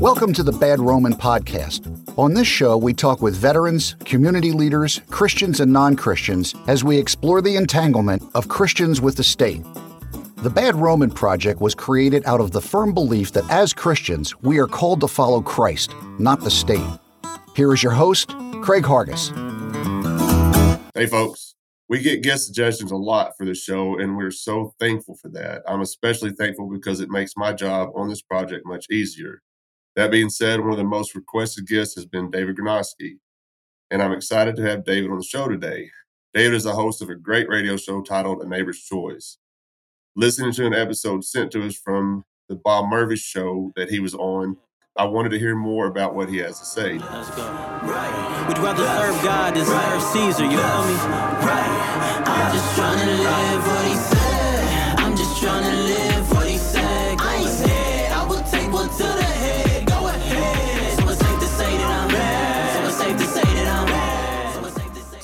Welcome to the Bad Roman Podcast. On this show, we talk with veterans, community leaders, Christians, and non Christians as we explore the entanglement of Christians with the state. The Bad Roman Project was created out of the firm belief that as Christians, we are called to follow Christ, not the state. Here is your host, Craig Hargis. Hey, folks. We get guest suggestions a lot for the show, and we're so thankful for that. I'm especially thankful because it makes my job on this project much easier. That being said, one of the most requested guests has been David Gornoski, and I'm excited to have David on the show today. David is the host of a great radio show titled A Neighbor's Choice. Listening to an episode sent to us from the Bob Murphy show that he was on, I wanted to hear more about what he has to say. Let's go. Right. Would rather serve God than serve Caesar? You feel me? Right. I'm just trying to live what he said.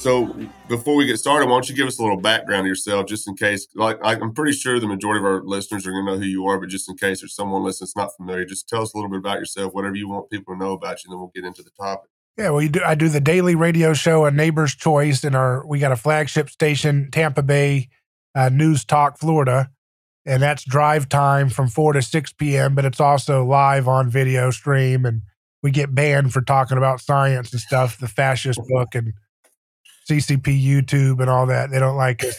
So before we get started, why don't you give us a little background of yourself, just in case? Like I'm pretty sure the majority of our listeners are going to know who you are, but just in case there's someone listening that's not familiar, just tell us a little bit about yourself, whatever you want people to know about you, and then we'll get into the topic. Yeah, well, do, I do the daily radio show, A Neighbor's Choice, and our we got a flagship station, Tampa Bay uh, News Talk, Florida, and that's drive time from four to six p.m. But it's also live on video stream, and we get banned for talking about science and stuff, the fascist book and CCP YouTube and all that. They don't like us,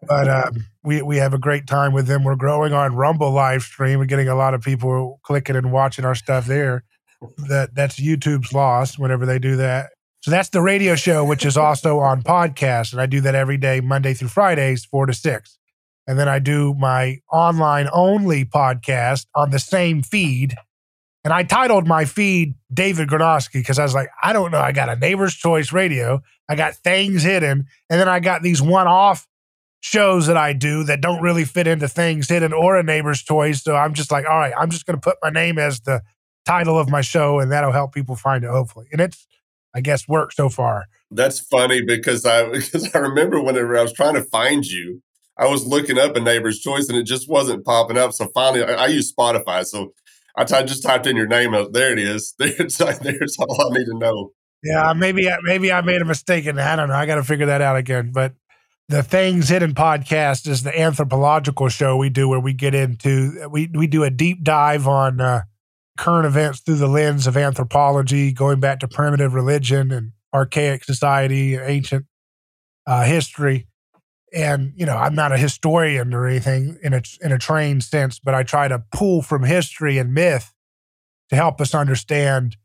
but um, we we have a great time with them. We're growing on Rumble live stream. We're getting a lot of people clicking and watching our stuff there that that's YouTube's loss whenever they do that. So that's the radio show, which is also on podcast, and I do that every day, Monday through Fridays, four to six. And then I do my online only podcast on the same feed. And I titled my feed David Gornoski because I was like, I don't know. I got a neighbor's choice radio. I got things hidden. And then I got these one off shows that I do that don't really fit into things hidden or a neighbor's choice. So I'm just like, all right, I'm just going to put my name as the title of my show and that'll help people find it hopefully and it's i guess worked so far That's funny because I because I remember whenever I was trying to find you, I was looking up a neighbor's choice and it just wasn't popping up. So finally, I, I use Spotify, so I just typed in your name. There it is. There's there's all I need to know. yeah maybe I- maybe i made a mistake and i don't know i gotta figure that out again but the things hidden podcast is the anthropological show we do where we get into we we do a deep dive on uh, current events through the lens of anthropology going back to primitive religion and archaic society ancient uh, history and you know i'm not a historian or anything in a in a trained sense but i try to pull from history and myth to help us understand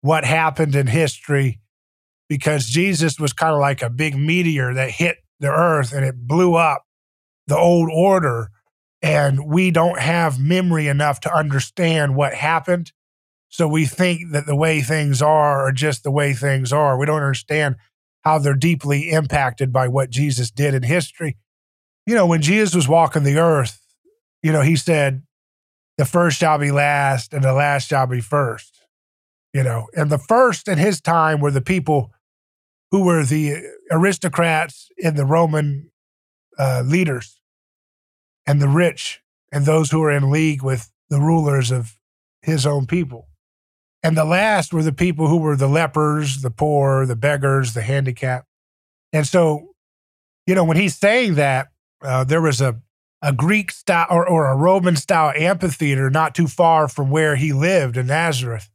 what happened in history because jesus was kind of like a big meteor that hit the earth and it blew up the old order. And we don't have memory enough to understand what happened. So we think that the way things are are just the way things are. We don't understand how they're deeply impacted by what Jesus did in history. You know, when Jesus was walking the earth, you know, he said, the first shall be last and the last shall be first. You know, and the first in his time were the people who were the aristocrats and the Roman uh, leaders and the rich and those who were in league with the rulers of his own people. And the last were the people who were the lepers, the poor, the beggars, the handicapped. And so, you know, when he's saying that, uh, there was a, a Greek style or, or a Roman style amphitheater not too far from where he lived in Nazareth,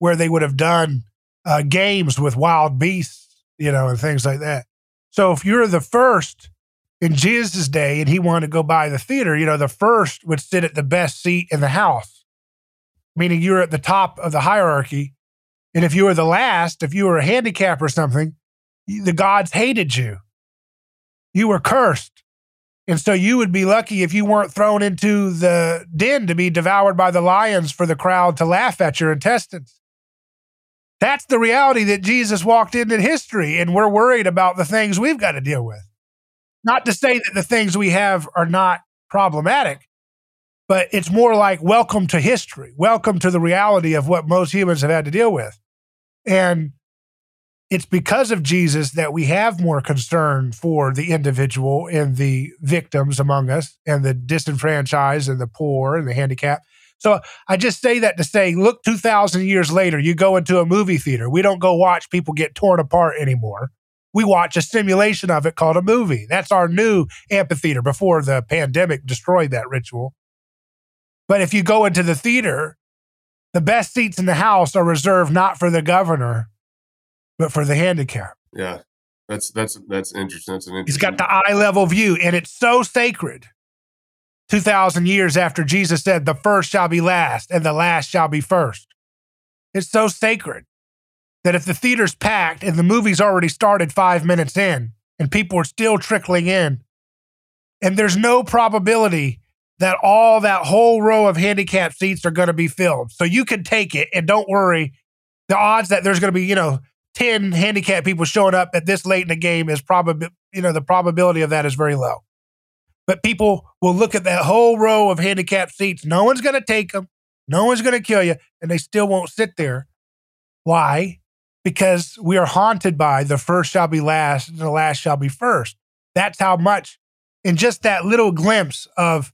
where they would have done uh, games with wild beasts, you know, and things like that. So if you're the first in Jesus' day and he wanted to go by the theater, you know, the first would sit at the best seat in the house meaning you're at the top of the hierarchy. And if you were the last, if you were a handicap or something, the gods hated you. You were cursed. And so you would be lucky if you weren't thrown into the den to be devoured by the lions for the crowd to laugh at your intestines. That's the reality that Jesus walked into history, and we're worried about the things we've got to deal with. Not to say that the things we have are not problematic, but it's more like welcome to history, welcome to the reality of what most humans have had to deal with. And it's because of Jesus that we have more concern for the individual and the victims among us and the disenfranchised and the poor and the handicapped. So I just say that to say, look, 2,000 years later, you go into a movie theater. We don't go watch people get torn apart anymore. We watch a simulation of it called a movie. That's our new amphitheater before the pandemic destroyed that ritual. But if you go into the theater, the best seats in the house are reserved not for the governor, but for the handicap. Yeah. That's that's that's interesting. That's an interesting. He's got the eye level view, and it's so sacred. 2,000 years after Jesus said, The first shall be last, and the last shall be first. It's so sacred that if the theater's packed and the movie's already started five minutes in, and people are still trickling in, and there's no probability that all that whole row of handicap seats are going to be filled. So you can take it and don't worry. The odds that there's going to be, you know, 10 handicap people showing up at this late in the game is probably, you know, the probability of that is very low. But people will look at that whole row of handicap seats. No one's going to take them. No one's going to kill you. And they still won't sit there. Why? Because we are haunted by the first shall be last and the last shall be first. That's how much, in just that little glimpse of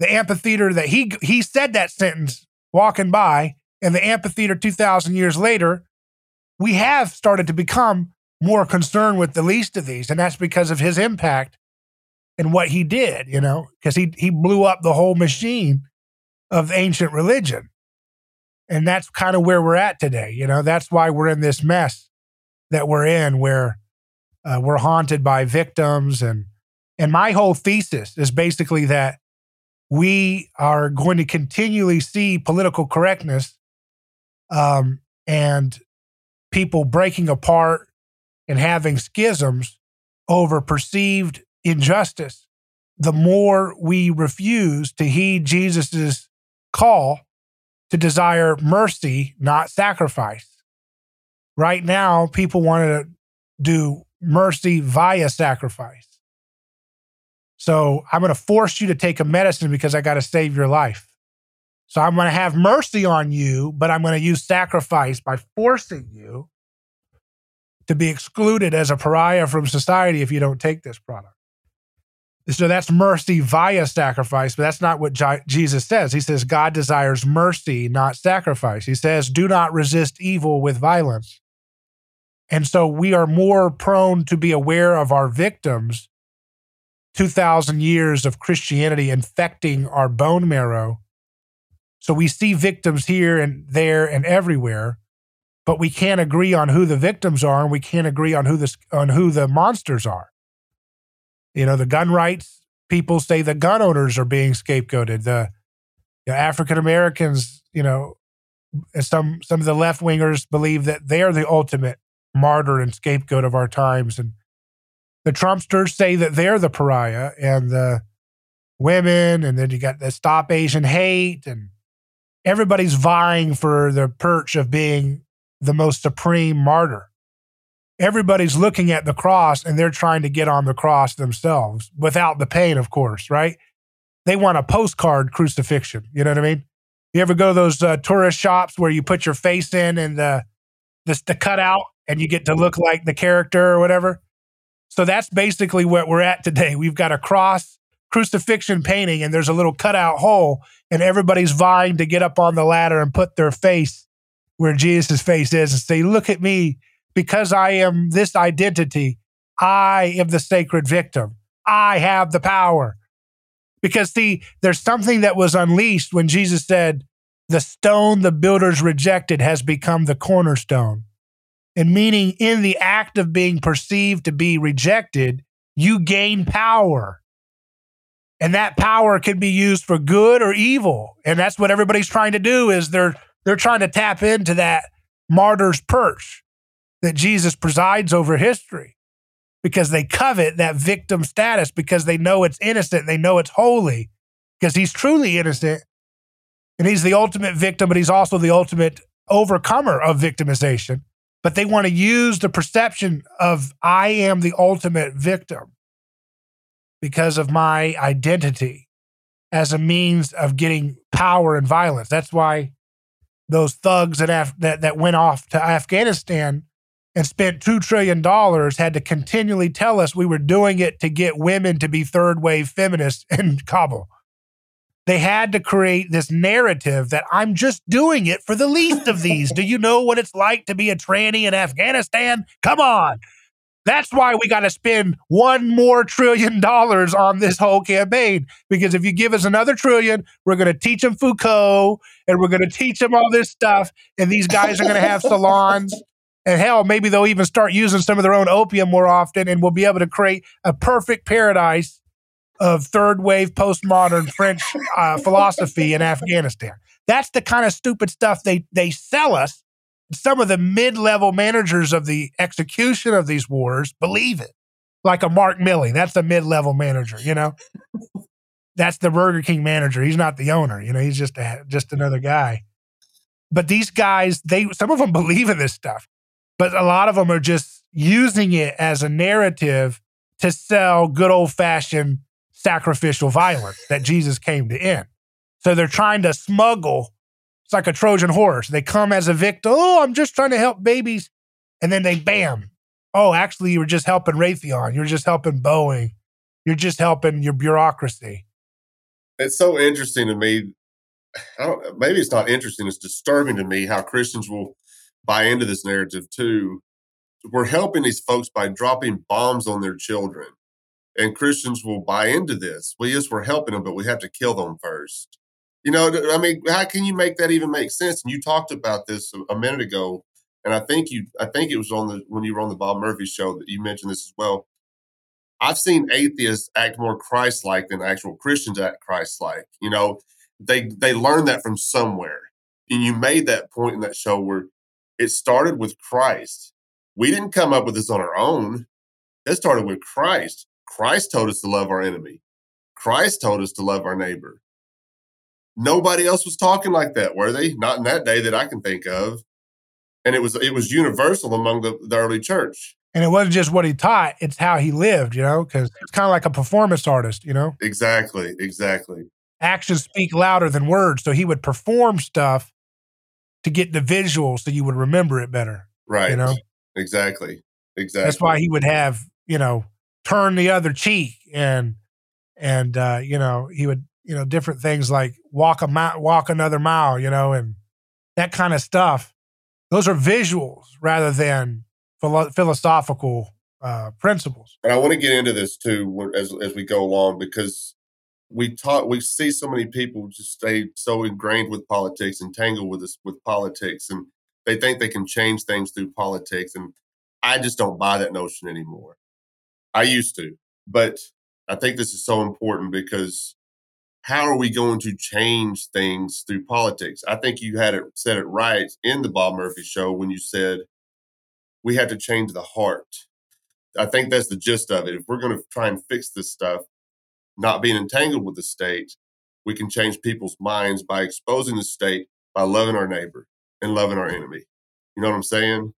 the amphitheater that he he said that sentence walking by, and the amphitheater 2,000 years later we have started to become more concerned with the least of these, and that's because of his impact and what he did, you know, because he he blew up the whole machine of ancient religion. And that's kind of where we're at today. You know, that's why we're in this mess that we're in, where uh, we're haunted by victims. And and my whole thesis is basically that we are going to continually see political correctness um, and people breaking apart and having schisms over perceived injustice, the more we refuse to heed Jesus' call to desire mercy, not sacrifice. Right now, people want to do mercy via sacrifice. So I'm going to force you to take a medicine because I got to save your life. So I'm going to have mercy on you, but I'm going to use sacrifice by forcing you to be excluded as a pariah from society if you don't take this product. So that's mercy via sacrifice, but that's not what Jesus says. He says God desires mercy, not sacrifice. He says, do not resist evil with violence. And so we are more prone to be aware of our victims, 2,000 years of Christianity infecting our bone marrow so we see victims here and there and everywhere, but we can't agree on who the victims are, and we can't agree on who the on who the monsters are. You know, the gun rights people say the gun owners are being scapegoated. The, the African Americans, you know, some some of the left wingers believe that they are the ultimate martyr and scapegoat of our times, and the Trumpsters say that they're the pariah, and the women, and then you got the Stop Asian Hate, and everybody's vying for the perch of being the most supreme martyr. Everybody's looking at the cross and they're trying to get on the cross themselves without the pain, of course, right? They want a postcard crucifixion. You know what I mean? You ever go to those uh, tourist shops where you put your face in and the, the the cutout and you get to look like the character or whatever? So that's basically what we're at today. We've got a cross crucifixion painting and there's a little cutout hole and everybody's vying to get up on the ladder and put their face where Jesus' face is and say, Look at me, because I am this identity. I am the sacred victim. I have the power. Because, see, there's something that was unleashed when Jesus said, The stone the builders rejected has become the cornerstone. And meaning, in the act of being perceived to be rejected, you gain power. And that power can be used for good or evil. And that's what everybody's trying to do is they're they're trying to tap into that martyr's perch that Jesus presides over history because they covet that victim status because they know it's innocent, they know it's holy because he's truly innocent. And he's the ultimate victim, but he's also the ultimate overcomer of victimization. But they want to use the perception of I am the ultimate victim because of my identity as a means of getting power and violence. That's why those thugs that, Af- that, that went off to Afghanistan and spent $2 trillion had to continually tell us we were doing it to get women to be third wave feminists in Kabul. They had to create this narrative that I'm just doing it for the least of these. Do you know what it's like to be a tranny in Afghanistan? Come on. That's why we got to spend one more trillion dollars on this whole campaign. Because if you give us another trillion, we're going to teach them Foucault and we're going to teach them all this stuff. And these guys are going to have salons. And hell, maybe they'll even start using some of their own opium more often and we'll be able to create a perfect paradise of third wave postmodern French uh, philosophy in Afghanistan. That's the kind of stupid stuff they, they sell us some of the mid-level managers of the execution of these wars believe it. Like a Mark Milley, that's the mid-level manager, you know. that's the Burger King manager. He's not the owner, you know. He's just a, just another guy. But these guys, they some of them believe in this stuff, but a lot of them are just using it as a narrative to sell good old-fashioned sacrificial violence that Jesus came to end. So they're trying to smuggle it's like a Trojan horse. They come as a victim. Oh, I'm just trying to help babies. And then they bam. Oh, actually, you were just helping Raytheon. You're just helping Boeing. You're just helping your bureaucracy. It's so interesting to me. maybe it's not interesting. It's disturbing to me how Christians will buy into this narrative too. We're helping these folks by dropping bombs on their children. And Christians will buy into this. Well, yes, we're helping them, but we have to kill them first. You know, I mean, how can you make that even make sense? And you talked about this a minute ago, and I think you, I think it was on the when you were on the Bob Murphy show that you mentioned this as well. I've seen atheists act more Christ-like than actual Christians act Christ-like. You know, they they learned that from somewhere, and you made that point in that show where it started with Christ. We didn't come up with this on our own. It started with Christ. Christ told us to love our enemy. Christ told us to love our neighbor. Nobody else was talking like that, were they? Not in that day that I can think of. And it was it was universal among the, the early church. And it wasn't just what he taught; it's how he lived. You know, because it's kind of like a performance artist. You know, exactly, exactly. Actions speak louder than words, so he would perform stuff to get the visual, so you would remember it better. Right. You know, exactly, exactly. That's why he would have you know turn the other cheek and and uh, you know he would you know, different things like walk a mile, walk another mile, you know, and that kind of stuff. Those are visuals rather than philo- philosophical uh, principles. And I want to get into this too as as we go along because we taught we see so many people just stay so ingrained with politics, entangled with this with politics, and they think they can change things through politics. And I just don't buy that notion anymore. I used to, but I think this is so important because how are we going to change things through politics? I think you had it said it right in the Bob Murphy show when you said we had to change the heart. I think that's the gist of it. If we're going to try and fix this stuff, not being entangled with the state, we can change people's minds by exposing the state by loving our neighbor and loving our enemy. You know what I'm saying?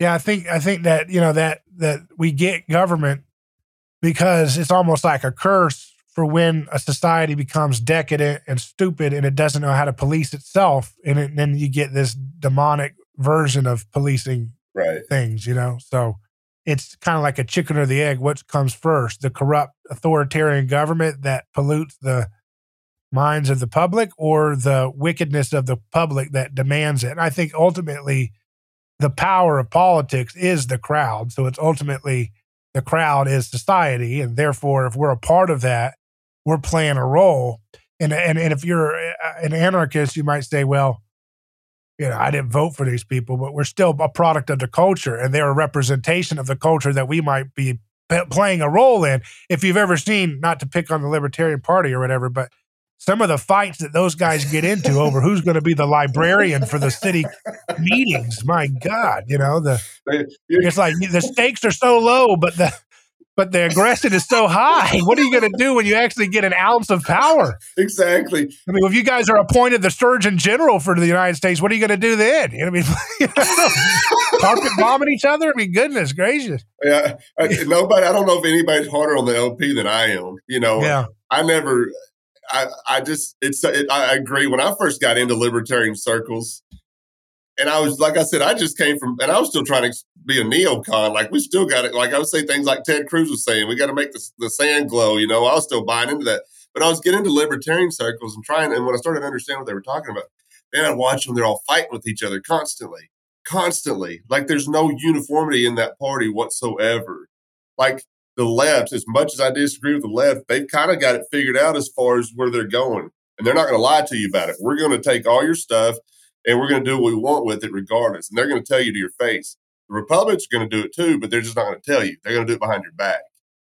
Yeah, I think I think that you know that that we get government because it's almost like a curse for when a society becomes decadent and stupid and it doesn't know how to police itself and it, then you get this demonic version of policing right. things you know so it's kind of like a chicken or the egg what comes first the corrupt authoritarian government that pollutes the minds of the public or the wickedness of the public that demands it and i think ultimately the power of politics is the crowd so it's ultimately the crowd is society and therefore if we're a part of that we're playing a role. And, and, and if you're uh, an anarchist, you might say, well, you know, I didn't vote for these people, but we're still a product of the culture and they're a representation of the culture that we might be playing a role in. If you've ever seen, not to pick on the Libertarian Party or whatever, but some of the fights that those guys get into over who's going to be the librarian for the city meetings, my God, you know, the it's like the stakes are so low, but the but the aggression is so high. What are you going to do when you actually get an ounce of power? Exactly. I mean, if you guys are appointed the Surgeon General for the United States, what are you going to do then? You know, I mean, carpet bombing each other. I mean, goodness gracious. Yeah, I, nobody. I don't know if anybody's harder on the LP than I am. You know, yeah. I never. I, I just it's it, I agree. When I first got into libertarian circles, and I was like I said, I just came from, and I was still trying to be a neocon. Like we still got it. Like I would say things like Ted Cruz was saying, we got to make the, the sand glow. You know, I was still buying into that. But I was getting into libertarian circles and trying, and when I started to understand what they were talking about, then I watched watch them, they're all fighting with each other constantly, constantly. Like there's no uniformity in that party whatsoever. Like the left, as much as I disagree with the left, they've kind of got it figured out as far as where they're going. And they're not going to lie to you about it. We're going to take all your stuff and we're going to do what we want with it regardless. And they're going to tell you to your face. The Republicans are going to do it too, but they're just not going to tell you. They're going to do it behind your back.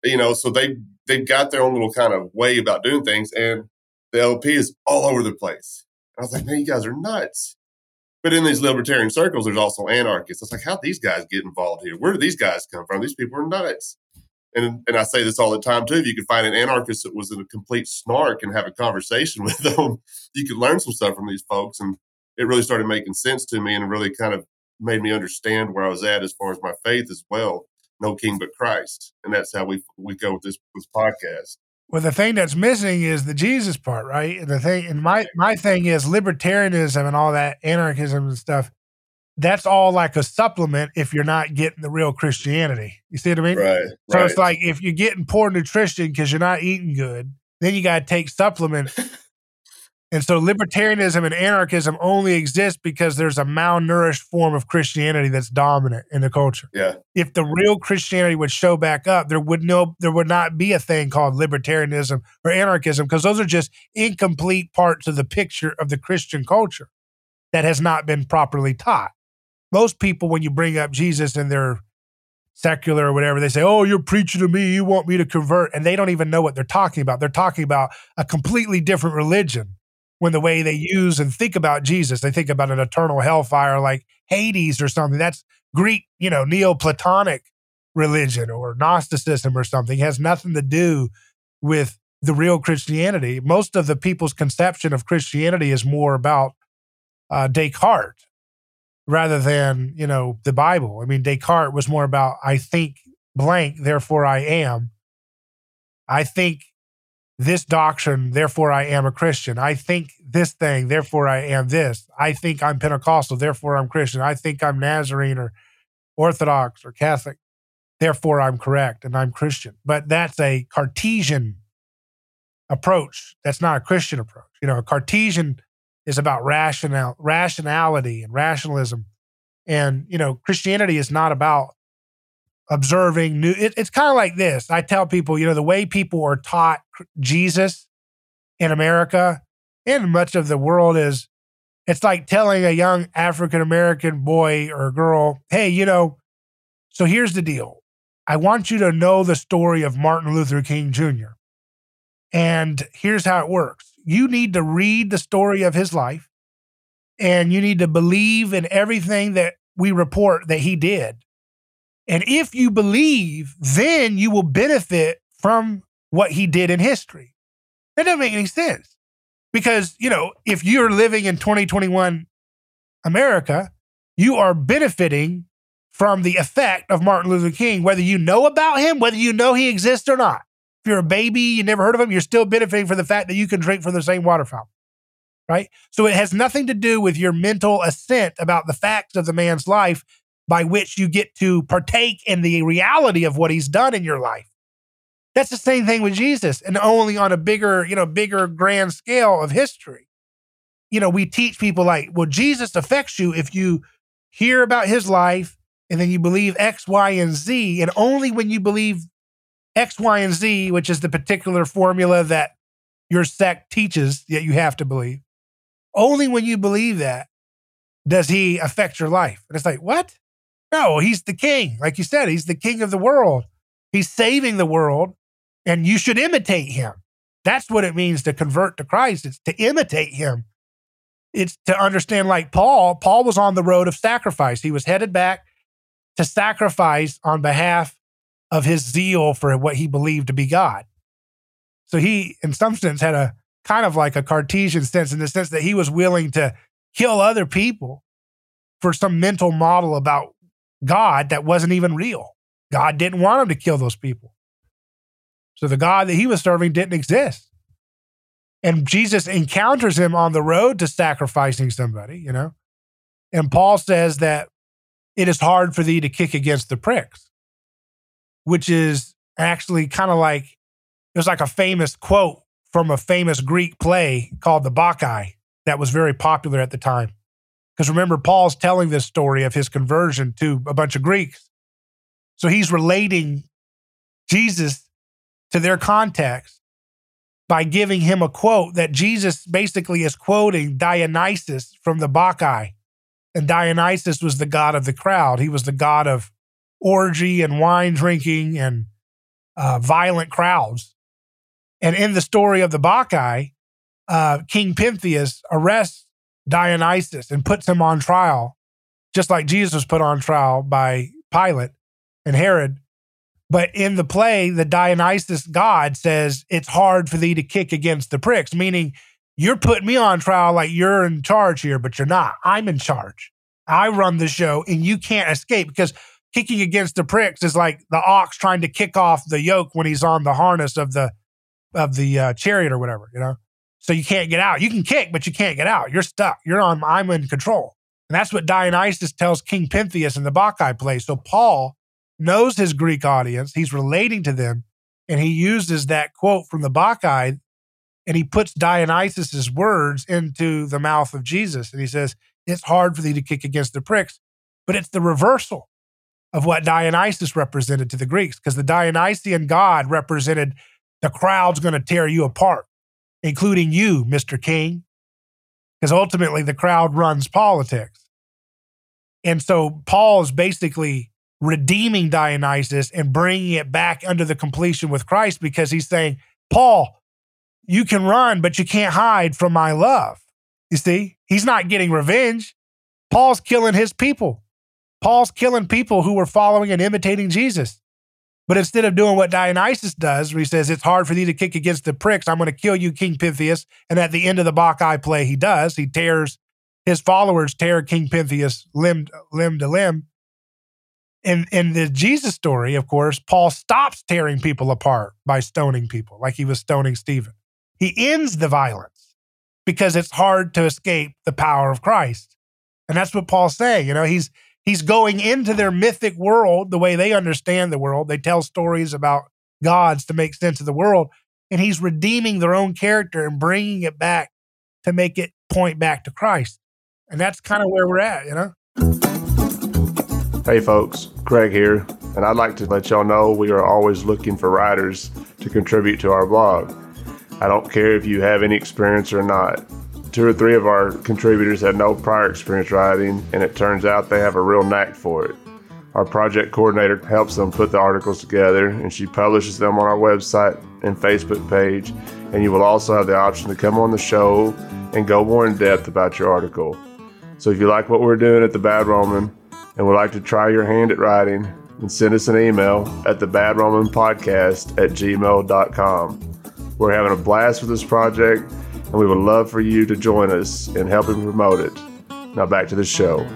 You know, so they they've got their own little kind of way about doing things, and the LP is all over the place. And I was like, man, you guys are nuts. But in these libertarian circles, there's also anarchists. I was like, how these guys get involved here? Where do these guys come from? These people are nuts. And and I say this all the time too. If you could find an anarchist that was in a complete snark and have a conversation with them, you could learn some stuff from these folks. And it really started making sense to me and really kind of made me understand where I was at as far as my faith as well. No king but Christ, and that's how we we go with this this podcast. Well, the thing that's missing is the Jesus part, right? The thing, and my my thing is libertarianism and all that anarchism and stuff. That's all like a supplement if you're not getting the real Christianity. You see what I mean? Right. So right. it's like if you're getting poor nutrition because you're not eating good, then you got to take supplement And so libertarianism and anarchism only exist because there's a malnourished form of Christianity that's dominant in the culture. Yeah. If the real Christianity would show back up, there would no there would not be a thing called libertarianism or anarchism because those are just incomplete parts of the picture of the Christian culture that has not been properly taught. Most people when you bring up Jesus and they're secular or whatever, they say, "Oh, you're preaching to me, you want me to convert." And they don't even know what they're talking about. They're talking about a completely different religion when the way they use and think about Jesus, they think about an eternal hellfire like Hades or something. That's Greek, you know, Neoplatonic religion or Gnosticism or something. It has nothing to do with the real Christianity. Most of the people's conception of Christianity is more about uh, Descartes rather than, you know, the Bible. I mean, Descartes was more about, I think blank, therefore I am. I think this doctrine, therefore I am a Christian. I think this thing, therefore I am this. I think I'm Pentecostal, therefore I'm Christian. I think I'm Nazarene or Orthodox or Catholic, therefore I'm correct and I'm Christian. But that's a Cartesian approach. That's not a Christian approach. You know, a Cartesian is about rational rationality and rationalism. And, you know, Christianity is not about observing new. It, it's kind of like this. I tell people, you know, the way people are taught Jesus in America and much of the world is it's like telling a young African American boy or girl, hey, you know, so here's the deal. I want you to know the story of Martin Luther King Jr. And here's how it works you need to read the story of his life and you need to believe in everything that we report that he did and if you believe, then you will benefit from what he did in history. That doesn't make any sense. Because, you know, if you're living in 2021 America, you are benefiting from the effect of Martin Luther King, whether you know about him, whether you know he exists or not. You're a baby, you never heard of him, you're still benefiting from the fact that you can drink from the same water fountain. Right? So it has nothing to do with your mental assent about the facts of the man's life by which you get to partake in the reality of what he's done in your life. That's the same thing with Jesus, and only on a bigger, you know, bigger grand scale of history. You know, we teach people like, well, Jesus affects you if you hear about his life and then you believe X, Y, and Z. And only when you believe X, Y, and Z, which is the particular formula that your sect teaches that you have to believe, only when you believe that does he affect your life. And it's like, what? No, he's the king. Like you said, he's the king of the world. He's saving the world, and you should imitate him. That's what it means to convert to Christ. It's to imitate him. It's to understand, like Paul, Paul was on the road of sacrifice. He was headed back to sacrifice on behalf of his zeal for what he believed to be God. So he, in some sense, had a kind of like a Cartesian sense in the sense that he was willing to kill other people for some mental model about God that wasn't even real. God didn't want him to kill those people. So the God that he was serving didn't exist. And Jesus encounters him on the road to sacrificing somebody, you know. And Paul says that it is hard for thee to kick against the pricks, which is actually kind of like, it was like a famous quote from a famous Greek play called the Bacchae that was very popular at the time. Because remember, Paul's telling this story of his conversion to a bunch of Greeks. So he's relating Jesus to their context by giving him a quote that Jesus basically is quoting Dionysus from the Bacchae. And Dionysus was the god of the crowd. He was the god of orgy and wine drinking and uh, violent crowds. And in the story of the Bacchae, uh, King Pentheus arrests Dionysus and puts him on trial, just like Jesus was put on trial by Pilate and Herod. But in the play, the Dionysus god says, It's hard for thee to kick against the pricks, meaning you're putting me on trial like you're in charge here, but you're not. I'm in charge. I run the show and you can't escape because kicking against the pricks is like the ox trying to kick off the yoke when he's on the harness of the of the uh, chariot or whatever, you know. So you can't get out. You can kick, but you can't get out. You're stuck. You're on. I'm in control, and that's what Dionysus tells King Pentheus in the Bacchae play. So Paul knows his Greek audience. He's relating to them, and he uses that quote from the Bacchae, and he puts Dionysus's words into the mouth of Jesus, and he says, "It's hard for thee to kick against the pricks, but it's the reversal." Of what Dionysus represented to the Greeks, because the Dionysian god represented the crowd's going to tear you apart, including you, Mr. King, because ultimately the crowd runs politics. And so Paul is basically redeeming Dionysus and bringing it back under the completion with Christ because he's saying, Paul, you can run, but you can't hide from my love. You see, he's not getting revenge. Paul's killing his people. Paul's killing people who were following and imitating Jesus. But instead of doing what Dionysus does, where he says, It's hard for thee to kick against the pricks, I'm going to kill you, King Pentheus. And at the end of the Bacchae play, he does. He tears, his followers tear King Pentheus limb, limb to limb. In, in the Jesus story, of course, Paul stops tearing people apart by stoning people, like he was stoning Stephen. He ends the violence because it's hard to escape the power of Christ. And that's what Paul's saying. You know, he's He's going into their mythic world the way they understand the world. They tell stories about gods to make sense of the world. And he's redeeming their own character and bringing it back to make it point back to Christ. And that's kind of where we're at, you know? Hey, folks, Craig here. And I'd like to let y'all know we are always looking for writers to contribute to our blog. I don't care if you have any experience or not two or three of our contributors had no prior experience writing, and it turns out they have a real knack for it. Our project coordinator helps them put the articles together, and she publishes them on our website and Facebook page. And you will also have the option to come on the show and go more in depth about your article. So if you like what we're doing at The Bad Roman and would like to try your hand at writing, then send us an email at the Bad Roman Podcast at gmail.com. We're having a blast with this project and we would love for you to join us in helping promote it. Now back to the show.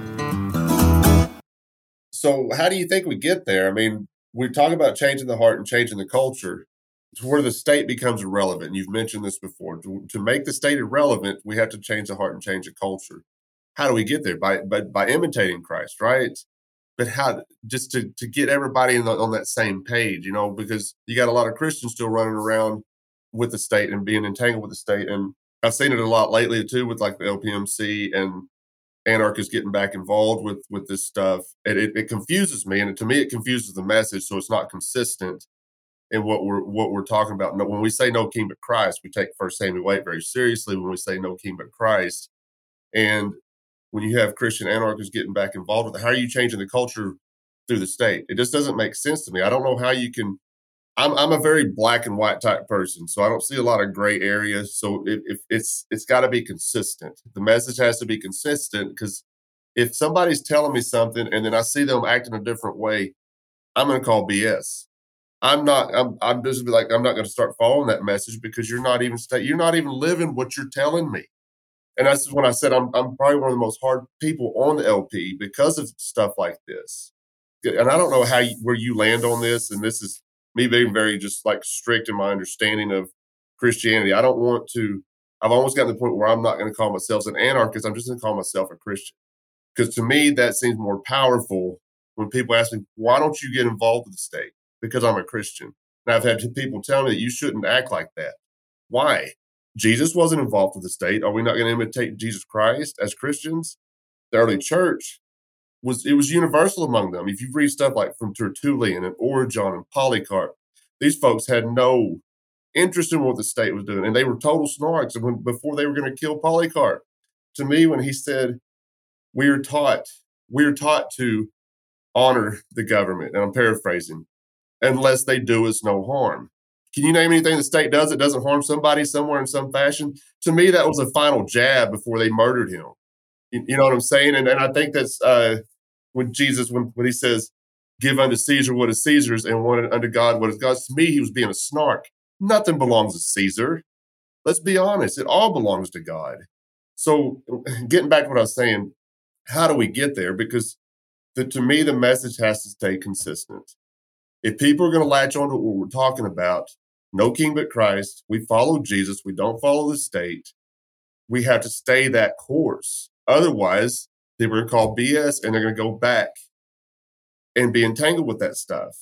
So, how do you think we get there? I mean, we talk about changing the heart and changing the culture to where the state becomes irrelevant. You've mentioned this before. To, to make the state irrelevant, we have to change the heart and change the culture. How do we get there? By by, by imitating Christ, right? But how just to, to get everybody the, on that same page, you know, because you got a lot of Christians still running around with the state and being entangled with the state. And I've seen it a lot lately too with like the LPMC and anarchists getting back involved with with this stuff. It, it confuses me, and to me, it confuses the message. So it's not consistent in what we're what we're talking about. When we say no king but Christ, we take First Samuel eight very seriously. When we say no king but Christ, and when you have Christian anarchists getting back involved with it, how are you changing the culture through the state? It just doesn't make sense to me. I don't know how you can I'm I'm a very black and white type person, so I don't see a lot of gray areas. So if, if it's it's got to be consistent. The message has to be consistent because if somebody's telling me something and then I see them acting a different way, I'm going to call BS. I'm not. I'm. I'm just be like I'm not going to start following that message because you're not even sta- you're not even living what you're telling me. And that's when I said I'm. I'm probably one of the most hard people on the LP because of stuff like this. And I don't know how you, where you land on this. And this is me being very just like strict in my understanding of Christianity. I don't want to. I've almost gotten to the point where I'm not going to call myself an anarchist. I'm just going to call myself a Christian because to me that seems more powerful. When people ask me, "Why don't you get involved with the state?" Because I'm a Christian, and I've had people tell me that you shouldn't act like that. Why? Jesus wasn't involved with the state. Are we not going to imitate Jesus Christ as Christians? The early church was it was universal among them. If you read stuff like from Tertullian and Origen and Polycarp, these folks had no interest in what the state was doing, and they were total snarks. And when before they were going to kill Polycarp, to me, when he said, "We are taught, we are taught to honor the government," and I'm paraphrasing, unless they do us no harm. Can you name anything the state does that doesn't harm somebody somewhere in some fashion? To me, that was a final jab before they murdered him. You, you know what I'm saying? And, and I think that's uh, when Jesus, when, when he says, give unto Caesar what is Caesar's and one unto God what is God's, to me, he was being a snark. Nothing belongs to Caesar. Let's be honest, it all belongs to God. So, getting back to what I was saying, how do we get there? Because the, to me, the message has to stay consistent. If people are going to latch on to what we're talking about, no king but Christ, we follow Jesus, we don't follow the state, we have to stay that course. Otherwise, they were called BS and they're going to go back and be entangled with that stuff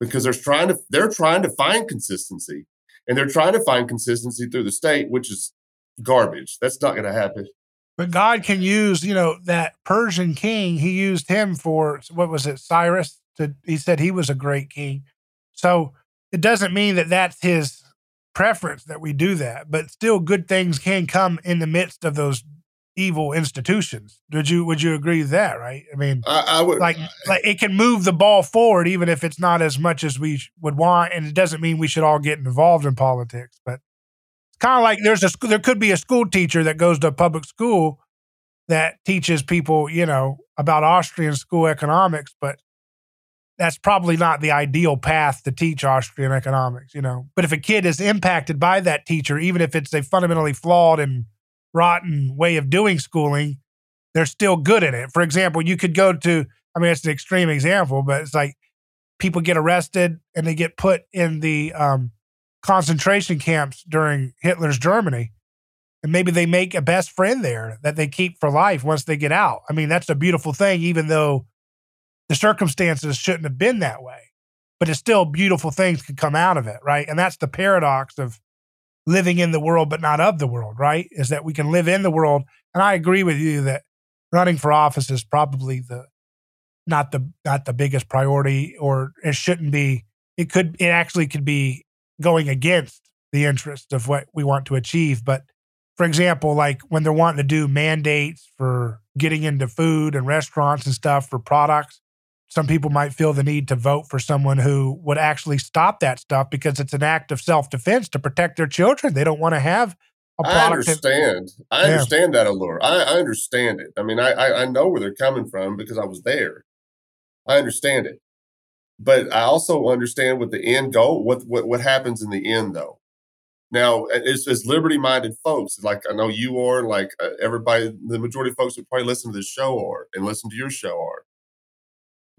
because they're trying to they're trying to find consistency and they're trying to find consistency through the state, which is garbage. That's not going to happen. But God can use, you know, that Persian king. He used him for what was it, Cyrus? To he said he was a great king. So it doesn't mean that that's his preference that we do that, but still, good things can come in the midst of those evil institutions. Would you would you agree with that? Right? I mean, I, I would like like it can move the ball forward, even if it's not as much as we would want, and it doesn't mean we should all get involved in politics. But it's kind of like there's a there could be a school teacher that goes to a public school that teaches people, you know, about Austrian school economics, but that's probably not the ideal path to teach Austrian economics, you know. But if a kid is impacted by that teacher, even if it's a fundamentally flawed and rotten way of doing schooling, they're still good at it. For example, you could go to, I mean, it's an extreme example, but it's like people get arrested and they get put in the um, concentration camps during Hitler's Germany. And maybe they make a best friend there that they keep for life once they get out. I mean, that's a beautiful thing, even though the circumstances shouldn't have been that way. But it's still beautiful things can come out of it, right? And that's the paradox of living in the world but not of the world, right? Is that we can live in the world. And I agree with you that running for office is probably the not the not the biggest priority or it shouldn't be it could it actually could be going against the interest of what we want to achieve but for example like when they're wanting to do mandates for getting into food and restaurants and stuff for products some people might feel the need to vote for someone who would actually stop that stuff because it's an act of self-defense to protect their children. They don't want to have a product. I understand. That, I yeah. understand that allure. I, I, understand it. I mean, I, I know where they're coming from because I was there. I understand it, but I also understand what the end goal. What what what happens in the end, though. Now, as, as liberty-minded folks, like I know you are, like uh, everybody, the majority of folks that probably listen to this show are and listen to your show are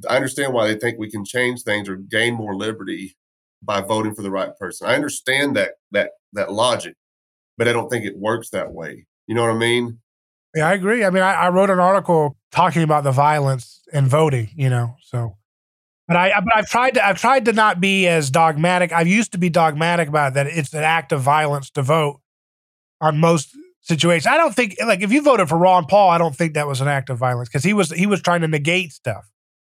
I understand why they think we can change things or gain more liberty by voting for the right person. I understand that that that logic, but I don't think it works that way. You know what I mean? Yeah, I agree. I mean, I, I wrote an article talking about the violence in voting. You know, so but I but I've tried to I've tried to not be as dogmatic. I used to be dogmatic about that. It's an act of violence to vote on most situations. I don't think like if you voted for Ron Paul, I don't think that was an act of violence because he was he was trying to negate stuff.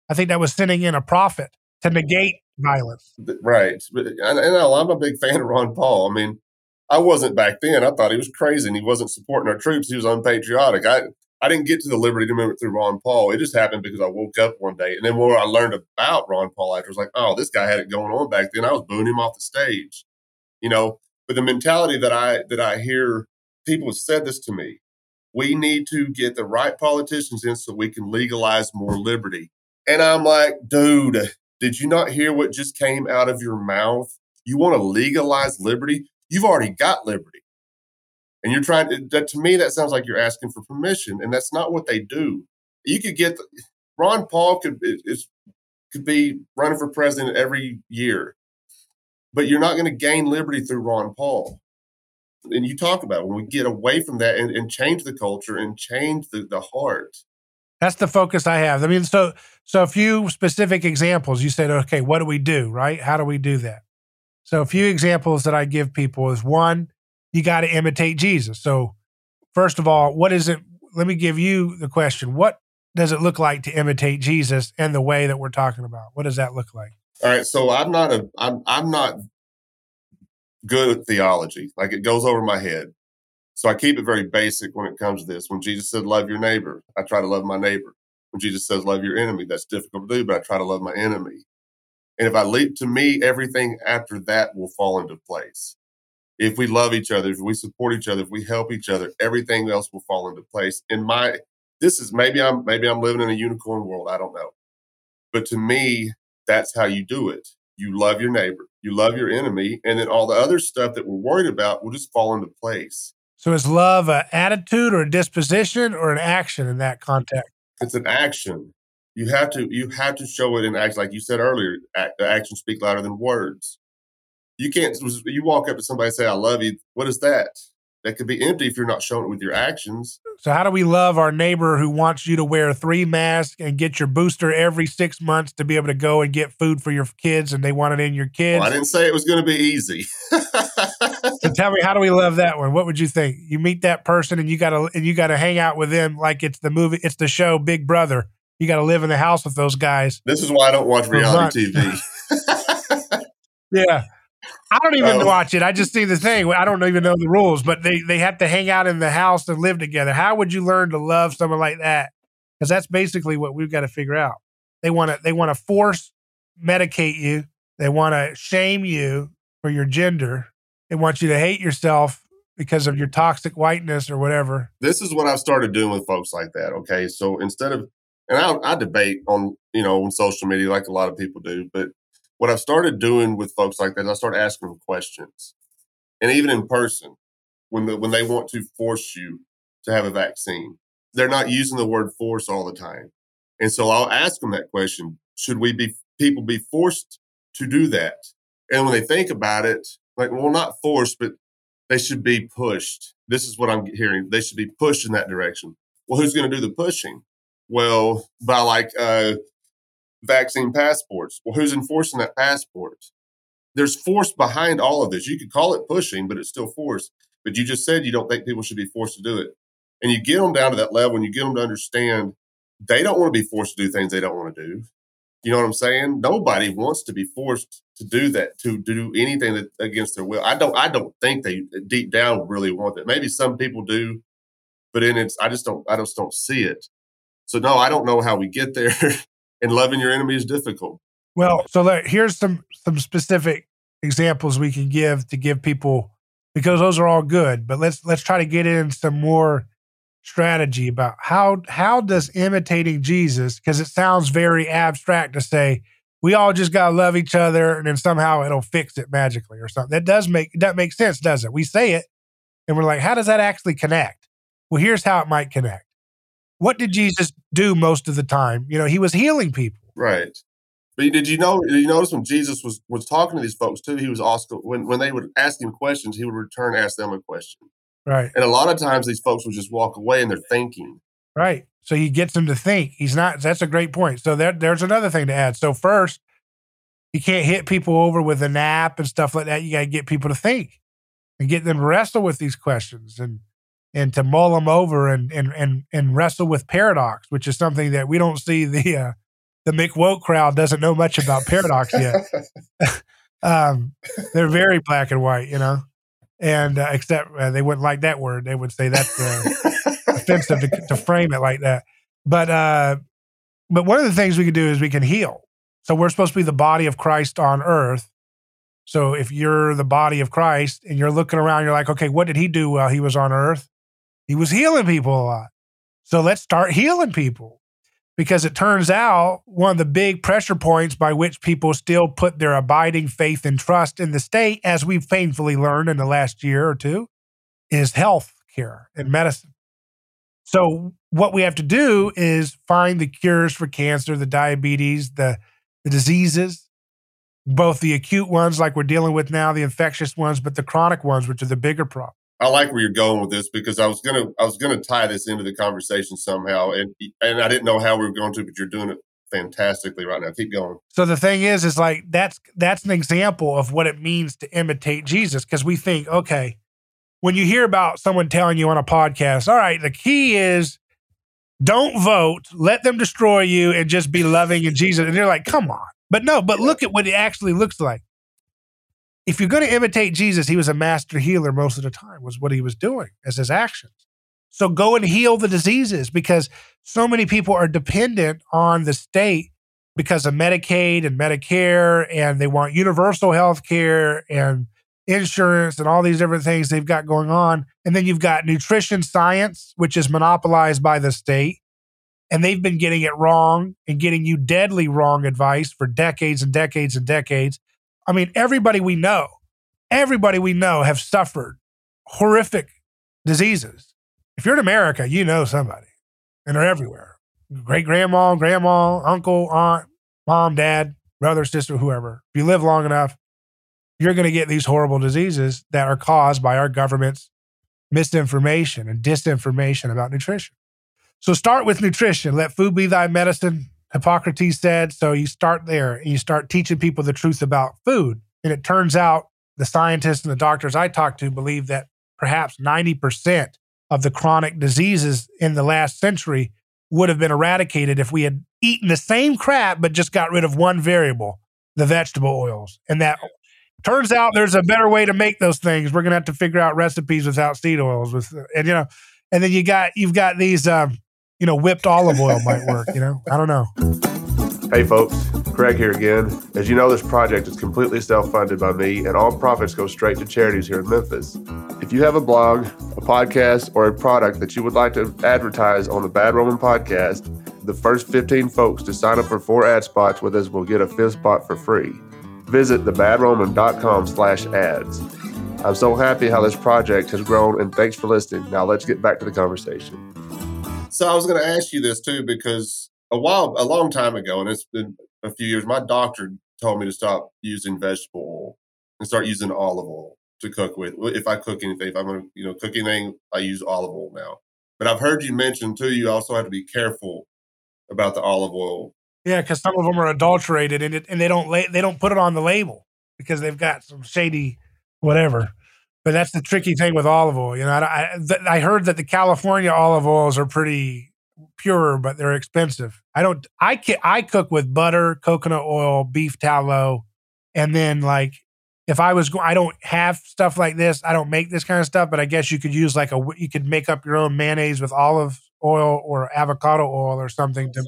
I think that was sending in a prophet to negate violence. Right. And, I'm a big fan of Ron Paul. I mean, I wasn't back then. I thought he was crazy and he wasn't supporting our troops. He was unpatriotic. I, I didn't get to the Liberty Amendment through Ron Paul. It just happened because I woke up one day. And then when I learned about Ron Paul after, I was like, oh, this guy had it going on back then. I was booing him off the stage. You know, but the mentality that I that I hear people have said this to me. We need to get the right politicians in so we can legalize more liberty. And I'm like, dude, did you not hear what just came out of your mouth? You want to legalize liberty? You've already got liberty. And you're trying to, that, to me, that sounds like you're asking for permission. And that's not what they do. You could get, the, Ron Paul could, is, could be running for president every year, but you're not going to gain liberty through Ron Paul. And you talk about it, when we get away from that and, and change the culture and change the, the heart, that's the focus I have. I mean, so so a few specific examples. You said, okay, what do we do? Right? How do we do that? So a few examples that I give people is one, you got to imitate Jesus. So, first of all, what is it? Let me give you the question. What does it look like to imitate Jesus and the way that we're talking about? What does that look like? All right, so I'm not a I'm I'm not good at theology. Like it goes over my head. So I keep it very basic when it comes to this. When Jesus said love your neighbor, I try to love my neighbor. When Jesus says love your enemy, that's difficult to do, but I try to love my enemy. And if I leap to me, everything after that will fall into place. If we love each other, if we support each other, if we help each other, everything else will fall into place. In my this is maybe I'm maybe I'm living in a unicorn world. I don't know. But to me, that's how you do it. You love your neighbor, you love your enemy, and then all the other stuff that we're worried about will just fall into place. So is love an attitude or a disposition or an action in that context? It's an action. You have to you have to show it in action, like you said earlier. Act, actions speak louder than words. You can't. You walk up to somebody and say, "I love you." What is that? That could be empty if you're not showing it with your actions. So how do we love our neighbor who wants you to wear three masks and get your booster every six months to be able to go and get food for your kids and they want it in your kids? Well, I didn't say it was going to be easy. so tell me, how do we love that one? What would you think? You meet that person and you got to and you got to hang out with them like it's the movie, it's the show Big Brother. You got to live in the house with those guys. This is why I don't watch reality TV. yeah. I don't even oh. watch it. I just see the thing. I don't even know the rules, but they they have to hang out in the house and live together. How would you learn to love someone like that? Because that's basically what we've got to figure out. They want to they want to force medicate you. They want to shame you for your gender. They want you to hate yourself because of your toxic whiteness or whatever. This is what I've started doing with folks like that. Okay, so instead of and I, I debate on you know on social media like a lot of people do, but what I've started doing with folks like that, I start asking them questions, and even in person, when the, when they want to force you to have a vaccine, they're not using the word force all the time, and so I'll ask them that question: Should we be people be forced to do that? And when they think about it, like, well, not forced, but they should be pushed. This is what I'm hearing. They should be pushed in that direction. Well, who's going to do the pushing? Well, by like uh, vaccine passports. Well, who's enforcing that passport? There's force behind all of this. You could call it pushing, but it's still force. But you just said you don't think people should be forced to do it. And you get them down to that level and you get them to understand they don't want to be forced to do things they don't want to do. You know what I'm saying? Nobody wants to be forced to do that, to, do anything that, against their will. I don't I don't think they deep down really want that. Maybe some people do, but in it's I just don't I just don't see it. So no, I don't know how we get there. and loving your enemy is difficult. Well, so let, here's some some specific examples we can give to give people because those are all good. But let's let's try to get in some more strategy about how how does imitating Jesus because it sounds very abstract to say we all just gotta love each other and then somehow it'll fix it magically or something. That does make that makes sense, does it? We say it and we're like, how does that actually connect? Well, here's how it might connect what did Jesus do most of the time? You know, he was healing people. Right. But did you know? Did you notice when Jesus was was talking to these folks too? He was also when when they would ask him questions, he would return ask them a question. Right. And a lot of times these folks will just walk away and they're thinking. Right. So he gets them to think. He's not. That's a great point. So there, there's another thing to add. So first, you can't hit people over with a nap and stuff like that. You got to get people to think and get them to wrestle with these questions and and to mull them over and and and and wrestle with paradox, which is something that we don't see the uh, the Mick Woke crowd doesn't know much about paradox yet. um, they're very black and white, you know, and uh, except uh, they wouldn't like that word. They would say that's uh, offensive to, to, frame it like that. But uh, but one of the things we can do is we can heal. So we're supposed to be the body of Christ on earth. So if you're the body of Christ and you're looking around, you're like, okay, what did he do while he was on earth? He was healing people a lot. So let's start healing people because it turns out one of the big pressure points by which people still put their abiding faith and trust in the state, as we've painfully learned in the last year or two, is health care and medicine. So, what we have to do is find the cures for cancer, the diabetes, the, the diseases, both the acute ones like we're dealing with now, the infectious ones, but the chronic ones, which are the bigger problem. I like where you're going with this because I was gonna I was gonna tie this into the conversation somehow, and and I didn't know how we were going to, but you're doing it fantastically right now. Keep going. So the thing is, is like that's that's an example of what it means to imitate Jesus because we think, okay, when you hear about someone telling you on a podcast, all right, the key is don't vote, let them destroy you, and just be loving in Jesus. And you're like, come on. But no, but look at what it actually looks like. If you're going to imitate Jesus, he was a master healer most of the time, was what he was doing as his actions. So go and heal the diseases because so many people are dependent on the state because of Medicaid and Medicare, and they want universal health care and insurance and all these different things they've got going on. And then you've got nutrition science, which is monopolized by the state. And they've been getting it wrong and getting you deadly wrong advice for decades and decades and decades. I mean, everybody we know, everybody we know have suffered horrific diseases. If you're in America, you know somebody, and they're everywhere. Great grandma, grandma, uncle, aunt, mom, dad, brother, sister, whoever. If you live long enough, you're going to get these horrible diseases that are caused by our government's misinformation and disinformation about nutrition. So start with nutrition. Let food be thy medicine. Hippocrates said. So you start there and you start teaching people the truth about food. And it turns out the scientists and the doctors I talked to believe that perhaps 90% of the chronic diseases in the last century would have been eradicated if we had eaten the same crap, but just got rid of one variable, the vegetable oils. And that turns out there's a better way to make those things. We're gonna have to figure out recipes without seed oils, with and you know, and then you got you've got these, um, you know, whipped olive oil might work. You know, I don't know. Hey folks, Craig here again. As you know, this project is completely self-funded by me, and all profits go straight to charities here in Memphis. If you have a blog, a podcast, or a product that you would like to advertise on the Bad Roman podcast, the first 15 folks to sign up for four ad spots with us will get a fifth spot for free. Visit thebadroman.com slash ads. I'm so happy how this project has grown, and thanks for listening. Now let's get back to the conversation. So I was going to ask you this too, because a while, a long time ago, and it's been a few years, my doctor told me to stop using vegetable oil and start using olive oil to cook with. If I cook anything, if I'm going to, you know, cook anything, I use olive oil now. But I've heard you mention too, you also have to be careful about the olive oil yeah, because some of them are adulterated and it, and they don't la- they don't put it on the label because they've got some shady whatever. But that's the tricky thing with olive oil. You know, I I, th- I heard that the California olive oils are pretty pure, but they're expensive. I don't. I can, I cook with butter, coconut oil, beef tallow, and then like if I was, go- I don't have stuff like this. I don't make this kind of stuff, but I guess you could use like a, you could make up your own mayonnaise with olive oil or avocado oil or something to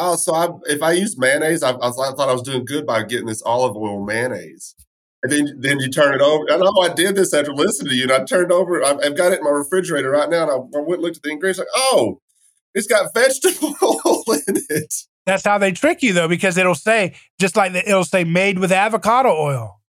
Oh, so I, if I use mayonnaise, I, I, thought I was doing good by getting this olive oil mayonnaise. And then, then you turn it over. I know I did this after listening to you, and I turned over. I've, I've got it in my refrigerator right now, and I, I went and looked at the ingredients. Like, oh, it's got vegetable oil in it. That's how they trick you, though, because it'll say just like the, it'll say made with avocado oil,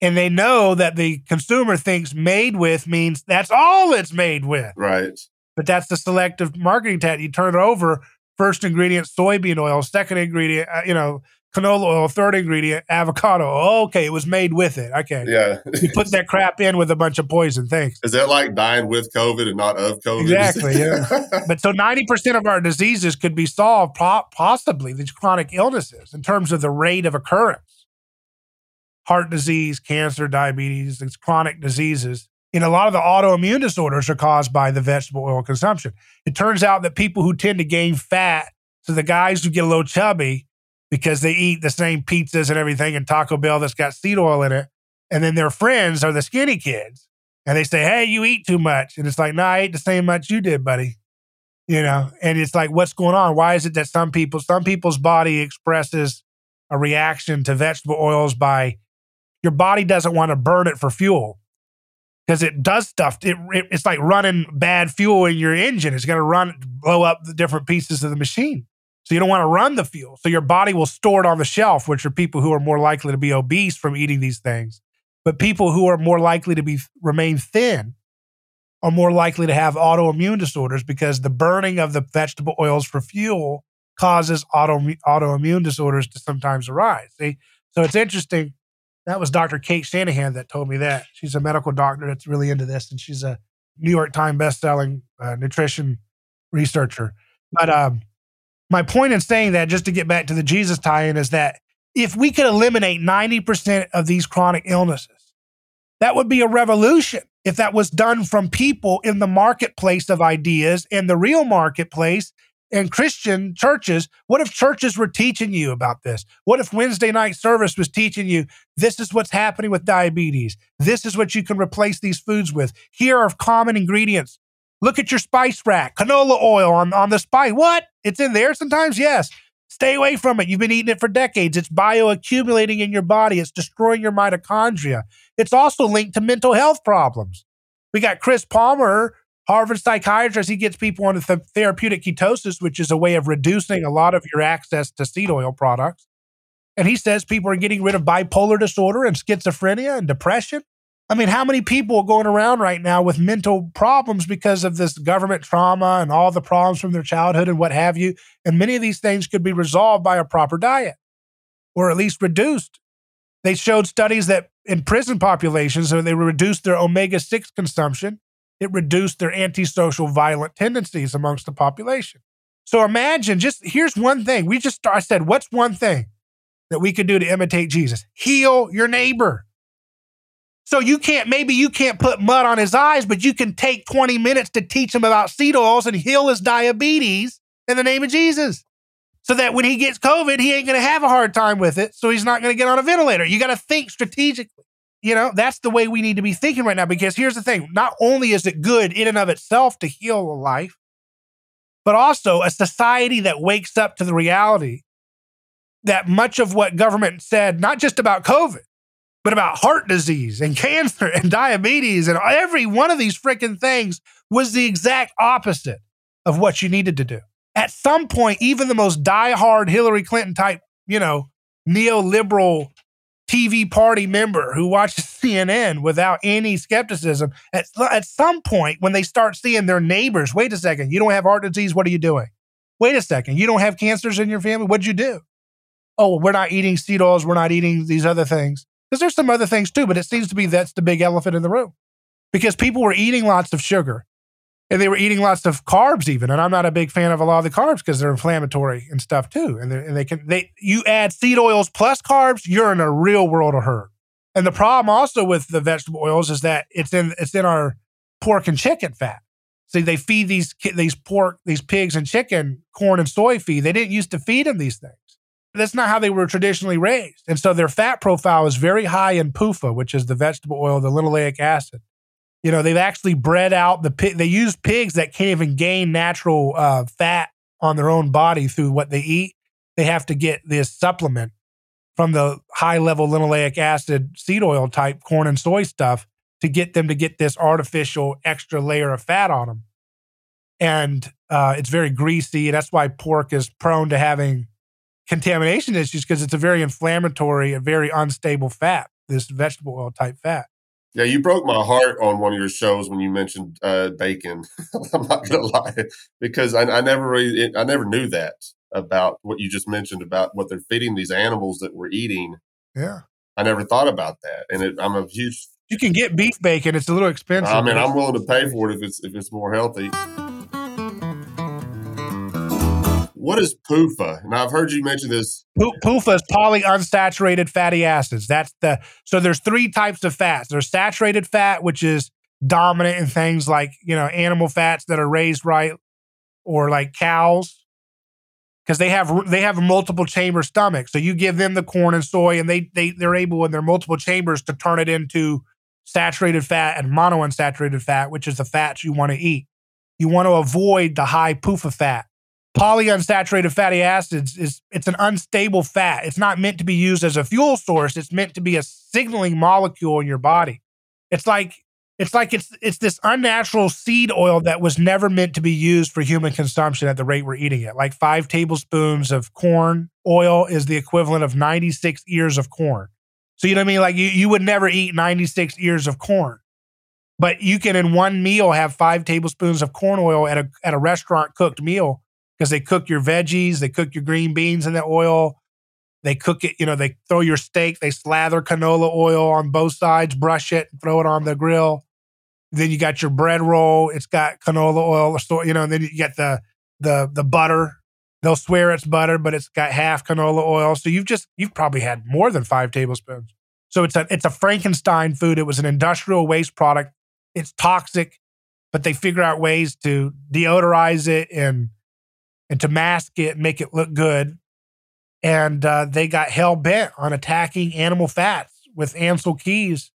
and they know that the consumer thinks made with means that's all it's made with. Right. But that's the selective marketing tactic. You turn it over, first ingredient soybean oil, second ingredient, uh, you know, canola oil, third ingredient avocado. Oh, okay, it was made with it. Okay, yeah, you put that crap in with a bunch of poison. Thanks. Is that like dying with COVID and not of COVID? Exactly. Yeah. but so ninety percent of our diseases could be solved, possibly these chronic illnesses, in terms of the rate of occurrence. Heart disease, cancer, diabetes, these chronic diseases and a lot of the autoimmune disorders are caused by the vegetable oil consumption. It turns out that people who tend to gain fat, so the guys who get a little chubby because they eat the same pizzas and everything and Taco Bell that's got seed oil in it, and then their friends are the skinny kids. And they say, Hey, you eat too much. And it's like, No, I ate the same much you did, buddy. You know, and it's like, what's going on? Why is it that some people, some people's body expresses a reaction to vegetable oils by your body doesn't want to burn it for fuel because it does stuff. It, it, it's like running bad fuel in your engine. It's going to run, blow up the different pieces of the machine. So you don't want to run the fuel. So your body will store it on the shelf, which are people who are more likely to be obese from eating these things. But people who are more likely to be remain thin are more likely to have autoimmune disorders because the burning of the vegetable oils for fuel causes auto, autoimmune disorders to sometimes arise. See? So it's interesting that was Dr. Cate Shanahan that told me that. She's a medical doctor that's really into this, and she's a New York Times best-selling uh, nutrition researcher. But um, my point in saying that, just to get back to the Jesus tie-in, is that if we could eliminate ninety percent of these chronic illnesses, That would be a revolution if that was done from people in the marketplace of ideas and the real marketplace and Christian churches. What if churches were teaching you about this? What if Wednesday night service was teaching you this is what's happening with diabetes? This is what you can replace these foods with. Here are common ingredients. Look at your spice rack, canola oil on, on the spice. What? It's in there sometimes? Yes. Stay away from it. You've been eating it for decades. It's bioaccumulating in your body. It's destroying your mitochondria. It's also linked to mental health problems. We got Chris Palmer, Harvard psychiatrist. He gets people on th- therapeutic ketosis, which is a way of reducing a lot of your access to seed oil products. And he says people are getting rid of bipolar disorder and schizophrenia and depression. I mean, how many people are going around right now with mental problems because of this government trauma and all the problems from their childhood and what have you? And many of these things could be resolved by a proper diet or at least reduced. They showed studies that in prison populations, they reduced their omega 6 consumption, it reduced their antisocial violent tendencies amongst the population. So imagine just here's one thing. We just, I said, what's one thing that we could do to imitate Jesus? Heal your neighbor. So you can't, maybe you can't put mud on his eyes, but you can take 20 minutes to teach him about seed oils and heal his diabetes in the name of Jesus. So that when he gets COVID, he ain't going to have a hard time with it. So he's not going to get on a ventilator. You got to think strategically. You know, that's the way we need to be thinking right now. Because here's the thing not only is it good in and of itself to heal a life, but also a society that wakes up to the reality that much of what government said, not just about COVID, but about heart disease and cancer and diabetes and every one of these freaking things was the exact opposite of what you needed to do. At some point, even the most diehard Hillary Clinton type, you know, neoliberal TV party member who watches CNN without any skepticism, at, at some point, when they start seeing their neighbors, wait a second, you don't have heart disease, what are you doing? Wait a second, you don't have cancers in your family, what'd you do? Oh, we're not eating seed oils, we're not eating these other things. Because there's some other things too, but it seems to be that's the big elephant in the room. Because people were eating lots of sugar and they were eating lots of carbs even. And I'm not a big fan of a lot of the carbs because they're inflammatory and stuff too. And, and they can they you add seed oils plus carbs, you're in a real world of hurt. And the problem also with the vegetable oils is that it's in it's in our pork and chicken fat. See, they feed these these pork, these pigs and chicken corn and soy feed. They didn't used to feed them these things. That's not how they were traditionally raised. And so their fat profile is very high in PUFA, which is the vegetable oil, the linoleic acid. You know, they've actually bred out the pig. They use pigs that can't even gain natural uh, fat on their own body through what they eat. They have to get this supplement from the high level linoleic acid seed oil type corn and soy stuff to get them to get this artificial extra layer of fat on them. And uh, it's very greasy. That's why pork is prone to having contamination issues because it's a very inflammatory, a very unstable fat, this vegetable oil type fat. Yeah, you broke my heart on one of your shows when you mentioned uh, bacon. I'm not gonna lie, because I, I never really, I never knew that about what you just mentioned about what they're feeding these animals that we're eating. Yeah, I never thought about that, and it, I'm a huge. You can get beef bacon; it's a little expensive. I mean, I'm willing to pay for it if it's if it's more healthy. What is PUFA? And I've heard you mention this. PUFA is polyunsaturated fatty acids. That's the so there's three types of fats. There's saturated fat, which is dominant in things like you know animal fats that are raised right, or like cows, because they have they have a multiple chamber stomach. So you give them the corn and soy, and they they they're able in their multiple chambers to turn it into saturated fat and monounsaturated fat, which is the fats you want to eat. You want to avoid the high PUFA fat polyunsaturated fatty acids is it's an unstable fat. It's not meant to be used as a fuel source. It's meant to be a signaling molecule in your body. It's like it's like it's it's this unnatural seed oil that was never meant to be used for human consumption at the rate we're eating it. Like 5 tablespoons of corn oil is the equivalent of 96 ears of corn. So you know what I mean? Like you you would never eat 96 ears of corn. But you can in one meal have 5 tablespoons of corn oil at a at a restaurant cooked meal because they cook your veggies, they cook your green beans in the oil. They cook it, you know, they throw your steak, they slather canola oil on both sides, brush it, throw it on the grill. Then you got your bread roll, it's got canola oil, you know, and then you get the the the butter. They'll swear it's butter, but it's got half canola oil. So you've just you've probably had more than five tablespoons. So it's a it's a Frankenstein food. It was an industrial waste product. It's toxic, but they figure out ways to deodorize it and and to mask it make it look good. And uh, they got hell bent on attacking animal fats with Ancel Keys,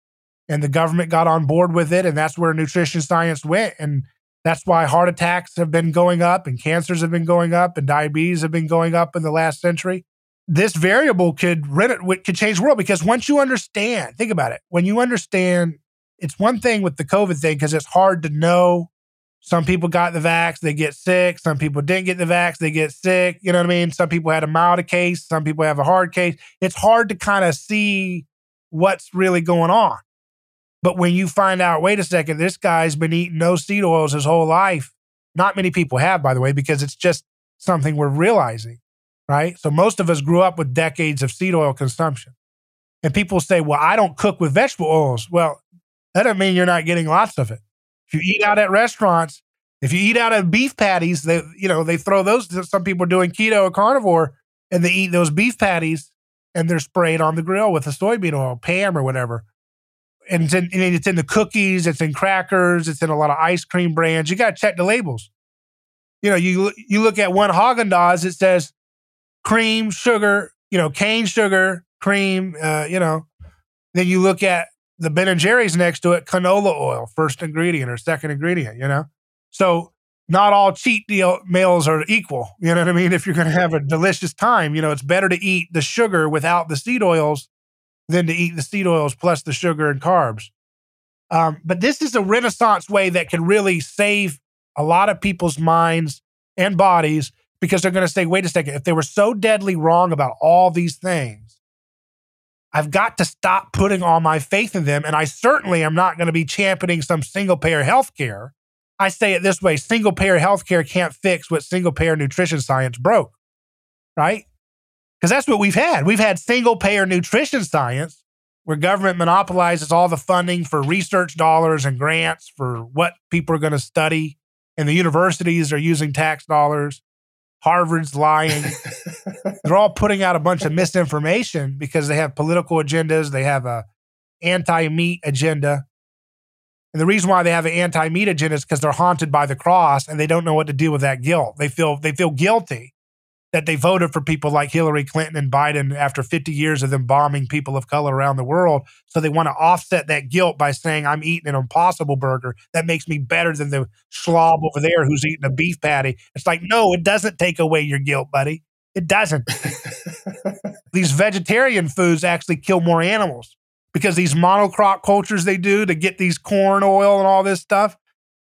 and the government got on board with it, and that's where nutrition science went. And that's why heart attacks have been going up, and cancers have been going up, and diabetes have been going up in the last century this variable could could change the world because once you understand, think about it. When you understand, it's one thing with the COVID thing because it's hard to know. Some people got the vax, they get sick. Some people didn't get the vax, they get sick. You know what I mean? Some people had a mild case, some people have a hard case. It's hard to kind of see what's really going on. But when you find out, wait a second, this guy's been eating no seed oils his whole life. Not many people have, by the way, because it's just something we're realizing right? So most of us grew up with decades of seed oil consumption. And people say, well, I don't cook with vegetable oils. Well, that doesn't mean you're not getting lots of it. If you eat out at restaurants, if you eat out at beef patties, they, you know, they throw those, some people are doing keto or carnivore and they eat those beef patties and they're sprayed on the grill with a soybean oil, Pam or whatever. And it's in, it's in the cookies, it's in crackers, it's in a lot of ice cream brands. You got to check the labels. You know, you you look at one Haagen Dazs, it says cream, sugar, you know, cane sugar, cream, uh, you know. Then you look at the Ben and Jerry's next to it, canola oil, first ingredient or second ingredient, you know. So not all cheat deal meals are equal. You know what I mean? If you're going to have a delicious time, you know, it's better to eat the sugar without the seed oils than to eat the seed oils plus the sugar and carbs. Um, but this is a renaissance way that can really save a lot of people's minds and bodies because they're going to say, wait a second, if they were so deadly wrong about all these things, I've got to stop putting all my faith in them. And I certainly am not going to be championing some single payer healthcare. I say it this way single payer healthcare can't fix what single payer nutrition science broke, right? Because that's what we've had. We've had single payer nutrition science where government monopolizes all the funding for research dollars and grants for what people are going to study. And the universities are using tax dollars. Harvard's lying. They're all putting out a bunch of misinformation because they have political agendas. They have a anti-meat agenda. And the reason why they have an anti-meat agenda is because they're haunted by the cross and they don't know what to do with that guilt. They feel they feel guilty that they voted for people like Hillary Clinton and Biden after 50 years of them bombing people of color around the world. So they want to offset that guilt by saying, I'm eating an impossible burger. That makes me better than the slob over there who's eating a beef patty. It's like, no, it doesn't take away your guilt, buddy. It doesn't. these vegetarian foods actually kill more animals because these monocrop cultures they do to get these corn oil and all this stuff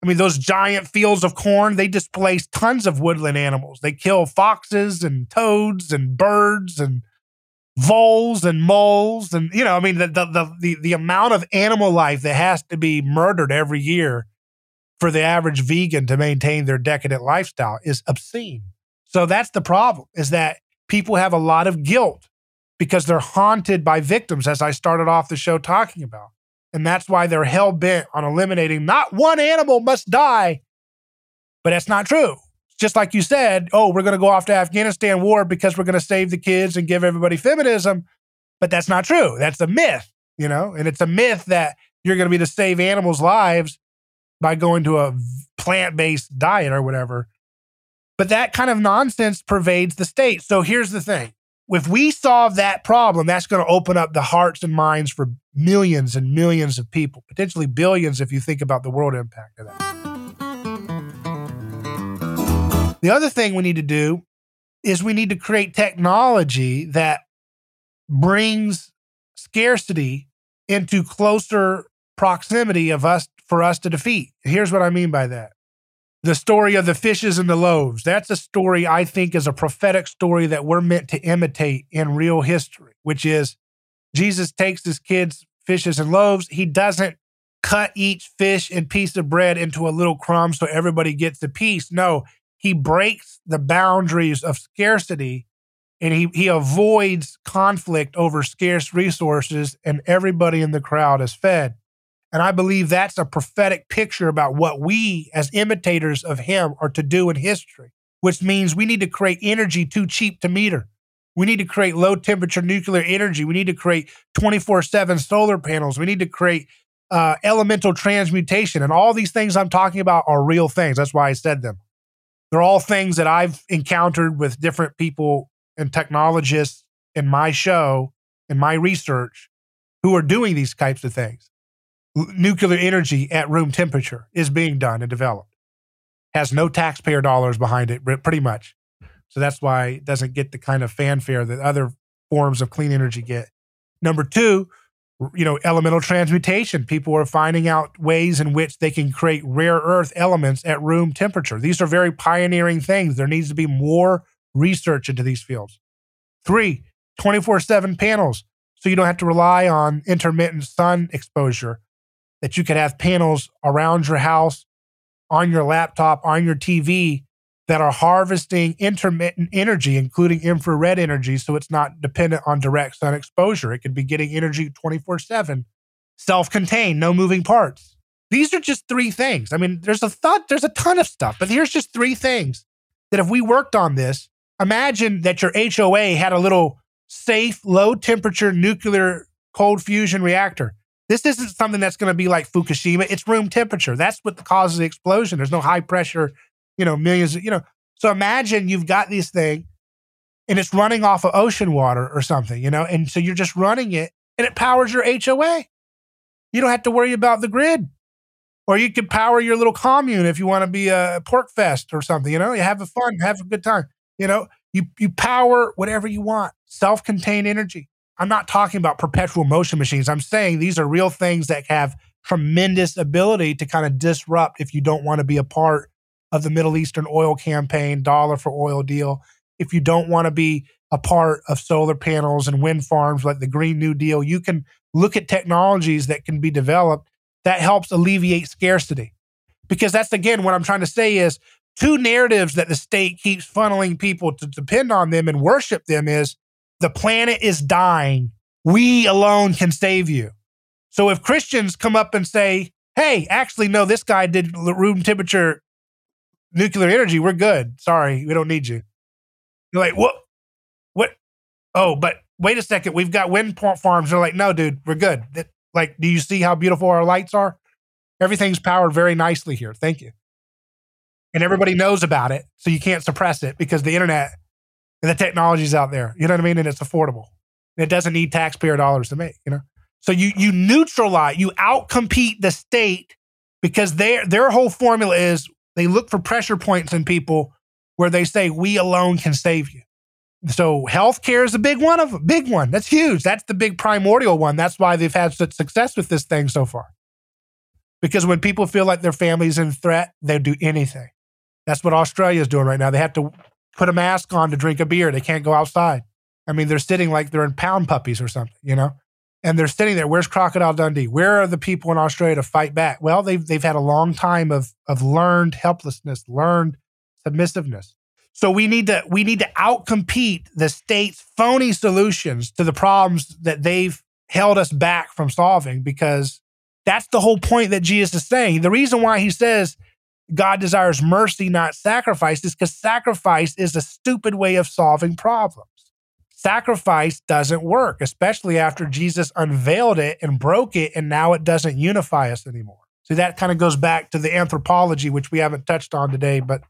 I mean, those giant fields of corn, they displace tons of woodland animals. They kill foxes and toads and birds and voles and moles. And, you know, I mean, the, the, the, the amount of animal life that has to be murdered every year for the average vegan to maintain their decadent lifestyle is obscene. So that's the problem is that people have a lot of guilt because they're haunted by victims, as I started off the show talking about. And that's why they're hell bent on eliminating not one animal must die. But that's not true. Just like you said, oh, we're going to go off to Afghanistan war because we're going to save the kids and give everybody feminism. But that's not true. That's a myth, you know? And it's a myth that you're going to be to save animals' lives by going to a plant based diet or whatever. But that kind of nonsense pervades the state. So here's the thing if we solve that problem, that's going to open up the hearts and minds for millions and millions of people, potentially billions if you think about the world impact of that. The other thing we need to do is we need to create technology that brings scarcity into closer proximity of us for us to defeat. Here's what I mean by that the story of the fishes and the loaves. That's a story I think is a prophetic story that we're meant to imitate in real history, which is Jesus takes his kids' fishes and loaves. He doesn't cut each fish and piece of bread into a little crumb so everybody gets a piece. No, he breaks the boundaries of scarcity and he, he avoids conflict over scarce resources, and everybody in the crowd is fed. And I believe that's a prophetic picture about what we, as imitators of him, are to do in history, which means we need to create energy too cheap to meter. We need to create low temperature nuclear energy. We need to create 24 7 solar panels. We need to create uh, elemental transmutation. And all these things I'm talking about are real things. That's why I said them. They're all things that I've encountered with different people and technologists in my show, in my research, who are doing these types of things. Nuclear energy at room temperature is being done and developed. Has no taxpayer dollars behind it, pretty much. So that's why it doesn't get the kind of fanfare that other forms of clean energy get. Number two, you know, elemental transmutation. People are finding out ways in which they can create rare earth elements at room temperature. These are very pioneering things. There needs to be more research into these fields. Three, 24 7 panels. So you don't have to rely on intermittent sun exposure, that you could have panels around your house, on your laptop, on your TV that are harvesting intermittent energy, including infrared energy, so it's not dependent on direct sun exposure. It could be getting energy 24 7, self contained, no moving parts. These are just three things. I mean, there's a thought, there's a ton of stuff, but here's just three things that if we worked on this, imagine that your HOA had a little safe, low temperature nuclear cold fusion reactor. This isn't something that's going to be like Fukushima. It's room temperature. That's what causes the explosion. There's no high pressure you know, millions, you know. So imagine you've got this thing and it's running off of ocean water or something, you know, and so you're just running it and it powers your HOA. You don't have to worry about the grid. Or you could power your little commune if you want to be a PorcFest or something, you know, you have a fun, have a good time. You know, you you power whatever you want, self-contained energy. I'm not talking about perpetual motion machines. I'm saying these are real things that have tremendous ability to kind of disrupt if you don't want to be a part of the Middle Eastern oil campaign, dollar for oil deal. If you don't want to be a part of solar panels and wind farms like the Green New Deal, you can look at technologies that can be developed that helps alleviate scarcity. Because that's again what I'm trying to say is two narratives that the state keeps funneling people to depend on them and worship them is the planet is dying. We alone can save you. So if Christians come up and say, hey, actually, no, this guy did room temperature nuclear energy, we're good. Sorry, we don't need you. You're like, what? What? Oh, but wait a second. We've got wind farms. They're like, no, dude, we're good. like, do you see how beautiful our lights are? Everything's powered very nicely here. Thank you. And everybody knows about it. So you can't suppress it because the internet and the technology's out there. You know what I mean? And it's affordable. It doesn't need taxpayer dollars to make, you know? So you you neutralize, you outcompete the state because their their whole formula is they look for pressure points in people where they say, we alone can save you. So healthcare is a big one of a big one. That's huge. That's the big primordial one. That's why they've had such success with this thing so far. Because when people feel like their family's in threat, they'll do anything. That's what Australia is doing right now. They have to put a mask on to drink a beer. They can't go outside. I mean, they're sitting like they're in pound puppies or something, you know? and they're sitting there. Where's Crocodile Dundee? Where are the people in Australia to fight back? Well, they've they've had a long time of of learned helplessness, learned submissiveness. So we need to we need to outcompete the state's phony solutions to the problems that they've held us back from solving because that's the whole point that Jesus is saying. The reason why he says God desires mercy, not sacrifice, is because sacrifice is a stupid way of solving problems sacrifice doesn't work, especially after Jesus unveiled it and broke it, and now it doesn't unify us anymore. So that kind of goes back to the anthropology, which we haven't touched on today, but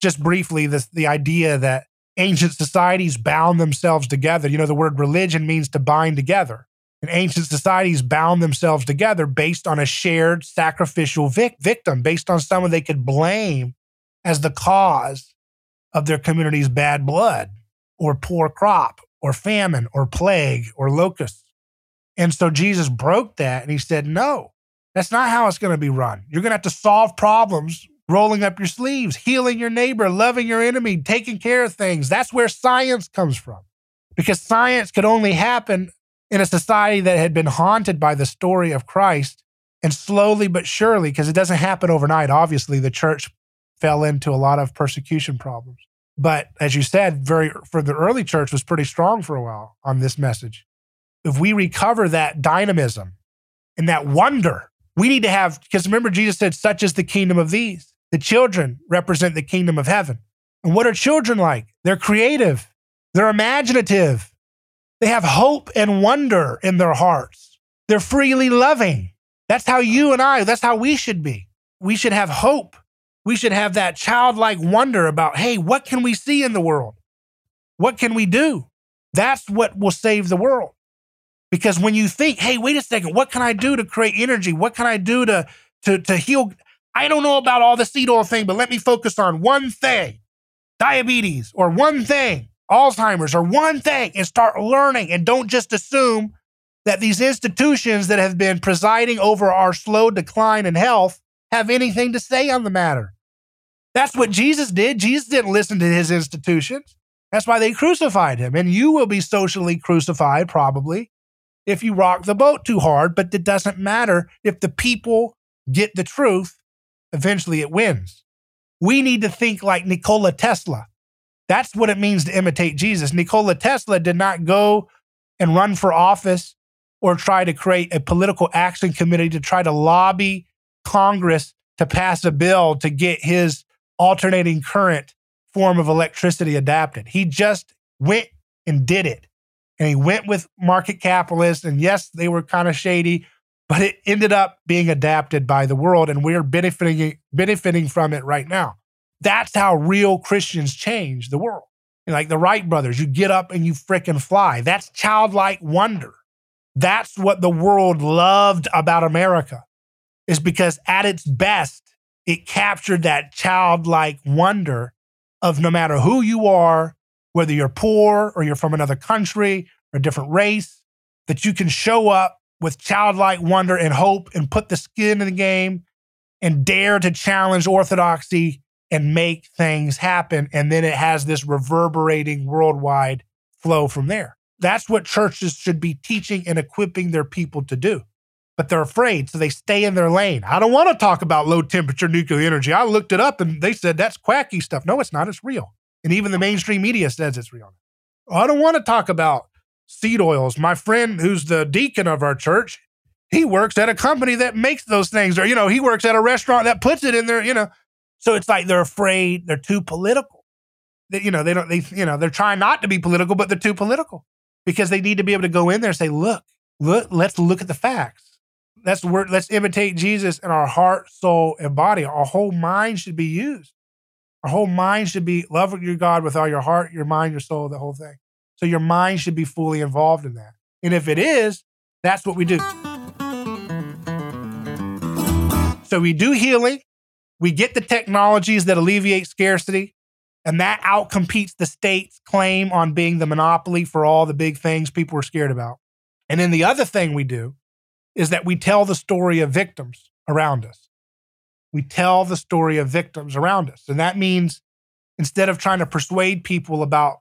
just briefly, this the idea that ancient societies bound themselves together. You know, the word religion means to bind together. Ancient societies bound themselves together based on a shared sacrificial vic- victim, based on someone they could blame as the cause of their community's bad blood or poor crop or famine or plague or locusts. And so Jesus broke that and he said, No, that's not how it's going to be run. You're going to have to solve problems rolling up your sleeves, healing your neighbor, loving your enemy, taking care of things. That's where science comes from. Because science could only happen in a society that had been haunted by the story of Christ. And slowly but surely, because it doesn't happen overnight, obviously, the church fell into a lot of persecution problems. But as you said, very for the early church was pretty strong for a while on this message. If we recover that dynamism and that wonder, we need to have because remember Jesus said, "Such is the kingdom of these." The children represent the kingdom of heaven. And what are children like? They're creative. They're imaginative. They have hope and wonder in their hearts. They're freely loving. That's how you and I, that's how we should be. We should have hope. We should have that childlike wonder about, hey, what can we see in the world? What can we do? That's what will save the world. Because when you think, hey, wait a second, what can I do to create energy? What can I do to, to, to heal? I don't know about all the seed oil thing, but let me focus on one thing diabetes or one thing, Alzheimer's or one thing, and start learning. And don't just assume that these institutions that have been presiding over our slow decline in health have anything to say on the matter. That's what Jesus did. Jesus didn't listen to his institutions. That's why they crucified him. And you will be socially crucified probably if you rock the boat too hard, but it doesn't matter. If the people get the truth, eventually it wins. We need to think like Nikola Tesla. That's what it means to imitate Jesus. Nikola Tesla did not go and run for office or try to create a political action committee to try to lobby Congress to pass a bill to get his alternating current form of electricity adapted. He just went and did it. And he went with market capitalists. And yes, they were kind of shady, but it ended up being adapted by the world. And we're benefiting, benefiting from it right now. That's how real Christians change the world. Like the Wright brothers, you get up and you fricking fly. That's childlike wonder. That's what the world loved about America, is because at its best, it captured that childlike wonder of no matter who you are, whether you're poor or you're from another country or a different race, that you can show up with childlike wonder and hope and put the skin in the game and dare to challenge orthodoxy and make things happen. And then it has this reverberating worldwide flow from there. That's what churches should be teaching and equipping their people to do. But they're afraid, so they stay in their lane. I don't want to talk about low temperature nuclear energy. I looked it up and they said that's quacky stuff. No, it's not. It's real. And even the mainstream media says it's real. I don't want to talk about seed oils. My friend, who's the deacon of our church, he works at a company that makes those things, or, you know, he works at a restaurant that puts it in there, you know. So it's like they're afraid they're too political. That, you know, they don't, they, you know, they're trying not to be political, but they're too political because they need to be able to go in there and say, look, look, let's look at the facts. Let's work, let's imitate Jesus in our heart, soul, and body. Our whole mind should be used. Our whole mind should be love your God with all your heart, your mind, your soul, the whole thing. So your mind should be fully involved in that. And if it is, that's what we do. So we do healing. We get the technologies that alleviate scarcity. And that outcompetes the state's claim on being the monopoly for all the big things people are scared about. And then the other thing we do is that we tell the story of victims around us. We tell the story of victims around us. And that means instead of trying to persuade people about,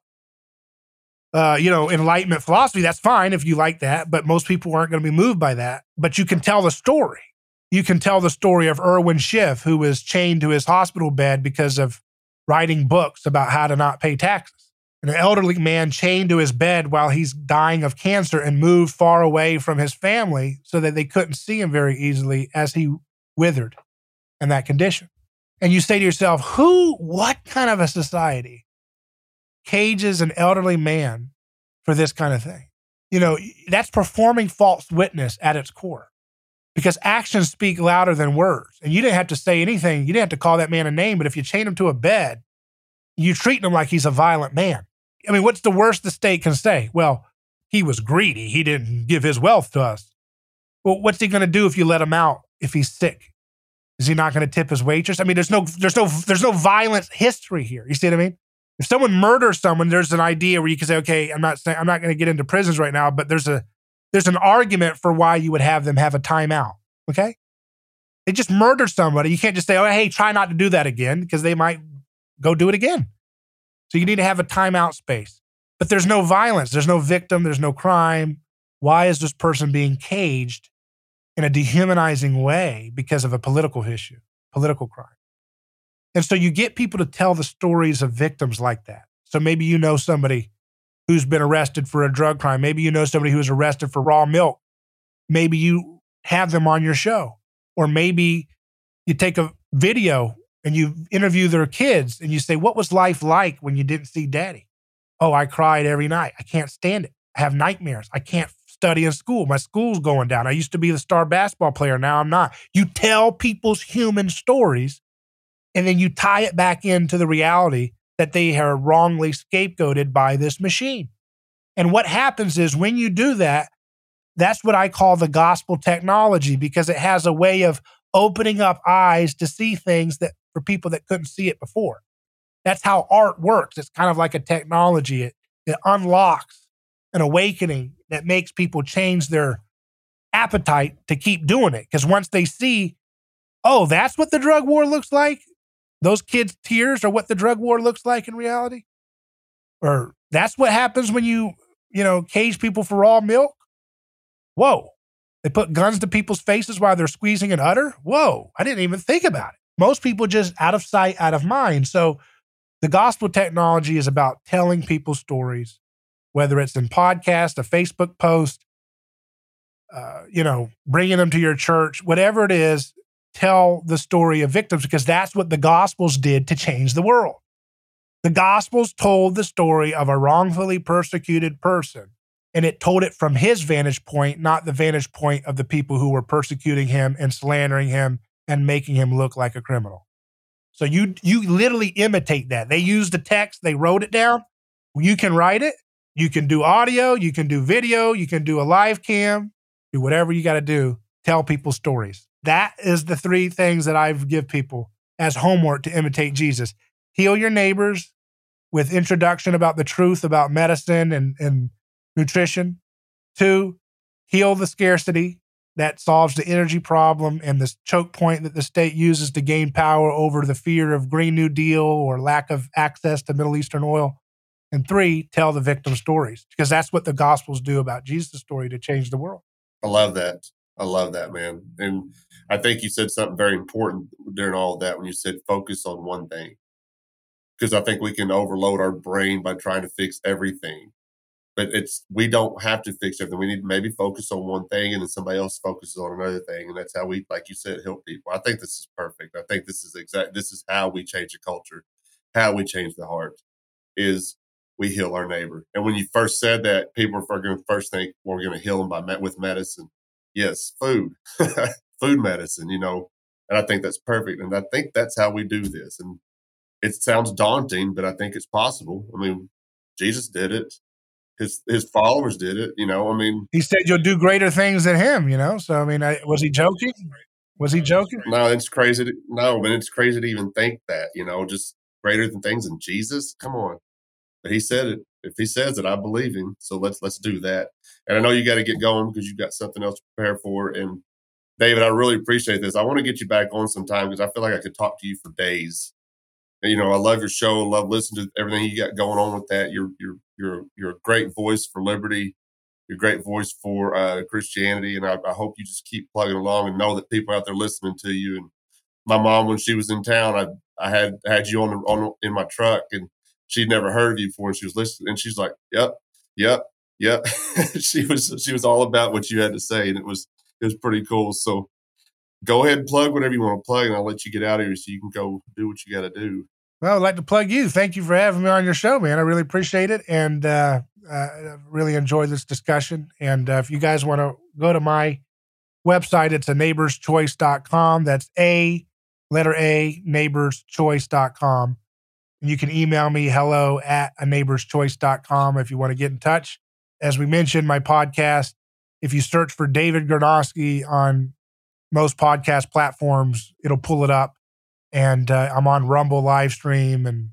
uh, you know, enlightenment philosophy, that's fine if you like that, but most people aren't going to be moved by that. But you can tell the story. You can tell the story of Irwin Schiff, who was chained to his hospital bed because of writing books about how to not pay taxes. An elderly man chained to his bed while he's dying of cancer and moved far away from his family so that they couldn't see him very easily as he withered in that condition. And you say to yourself, who, what kind of a society cages an elderly man for this kind of thing? You know, that's performing false witness at its core because actions speak louder than words. And you didn't have to say anything. You didn't have to call that man a name. But if you chain him to a bed, you treat him like he's a violent man. I mean, what's the worst the state can say? Well, he was greedy. He didn't give his wealth to us. Well, what's he going to do if you let him out if he's sick? Is he not going to tip his waitress? I mean, there's no, there's no, there's no violent history here. You see what I mean? If someone murders someone, there's an idea where you can say, okay, I'm not saying I'm not going to get into prisons right now, but there's a there's an argument for why you would have them have a timeout. Okay. They just murdered somebody. You can't just say, oh, hey, try not to do that again because they might go do it again. So you need to have a timeout space. But there's no violence, there's no victim, there's no crime. Why is this person being caged in a dehumanizing way because of a political issue, political crime? And so you get people to tell the stories of victims like that. So maybe you know somebody who's been arrested for a drug crime. Maybe you know somebody who was arrested for raw milk. Maybe you have them on your show. Or maybe you take a video and you interview their kids and you say, What was life like when you didn't see daddy? Oh, I cried every night. I can't stand it. I have nightmares. I can't study in school. My school's going down. I used to be the star basketball player. Now I'm not. You tell people's human stories and then you tie it back into the reality that they are wrongly scapegoated by this machine. And what happens is when you do that, that's what I call the gospel technology because it has a way of opening up eyes to see things that for people that couldn't see it before. That's how art works. It's kind of like a technology. It, it unlocks an awakening that makes people change their appetite to keep doing it. Because once they see, oh, that's what the drug war looks like, those kids' tears are what the drug war looks like in reality. Or that's what happens when you, you know, cage people for raw milk. Whoa. They put guns to people's faces while they're squeezing an udder. Whoa. I didn't even think about it. Most people just out of sight, out of mind. So the gospel technology is about telling people stories, whether it's in podcast, a Facebook post, uh, you know, bringing them to your church, whatever it is, tell the story of victims because that's what the Gospels did to change the world. The Gospels told the story of a wrongfully persecuted person, and it told it from his vantage point, not the vantage point of the people who were persecuting him and slandering him and making him look like a criminal. So you you literally imitate that. They used the text, they wrote it down. You can write it. You can do audio, you can do video, you can do a live cam, do whatever you got to do. Tell people stories. That is the three things that I give people as homework to imitate Jesus. Heal your neighbors with introduction about the truth about medicine and, and nutrition. Two, heal the scarcity that solves the energy problem and the choke point that the state uses to gain power over the fear of Green New Deal or lack of access to Middle Eastern oil. And three, tell the victim stories because that's what the Gospels do about Jesus' story to change the world. I love that. I love that, man. And I think you said something very important during all of that when you said focus on one thing. Because I think we can overload our brain by trying to fix everything. But it's we don't have to fix everything. We need to maybe focus on one thing and then somebody else focuses on another thing. And that's how we, like you said, help people. I think this is perfect. I think this is exact this is how we change the culture, how we change the heart is we heal our neighbor. And when you first said that, people are going to first think well, we're going to heal them by met with medicine yes, food, food medicine, you know, and I think that's perfect. And I think that's how we do this. And it sounds daunting, but I think it's possible. I mean, Jesus did it. His his followers did it. You know, I mean, he said you'll do greater things than him. You know, so I mean, I, was he joking? Was he joking? No, it's crazy. To, no, but it's crazy to even think that. You know, just greater than things than Jesus. Come on, but he said it if he says it, I believe him. So let's let's do that. And I know you got to get going because you've got something else to prepare for. And David, I really appreciate this. I want to get you back on sometime because I feel like I could talk to you for days. And, you know, I love your show. I love listening to everything you got going on with that. You're you're you're you're a great voice for liberty. You're a great voice for uh, Christianity, and I, I hope you just keep plugging along and know that people out there listening to you. And my mom, when she was in town, I I had had you on the, on in my truck, and she'd never heard of you before and she was listening and she's like, Yep, yep, yep. she was she was all about what you had to say and it was it was pretty cool. So go ahead and plug whatever you want to plug and I'll let you get out of here so you can go do what you gotta do. Well, I'd like to plug you. Thank you for having me on your show, man. I really appreciate it. And uh, uh, really enjoyed this discussion. And uh, if you guys want to go to my website, it's a neighborschoice.com. That's A, letter A, neighborschoice.com. And you can email me hello at a neighborschoice.com if you want to get in touch. As we mentioned, my podcast, if you search for David Gornoski on most podcast platforms, it'll pull it up. And uh, I'm on Rumble live stream and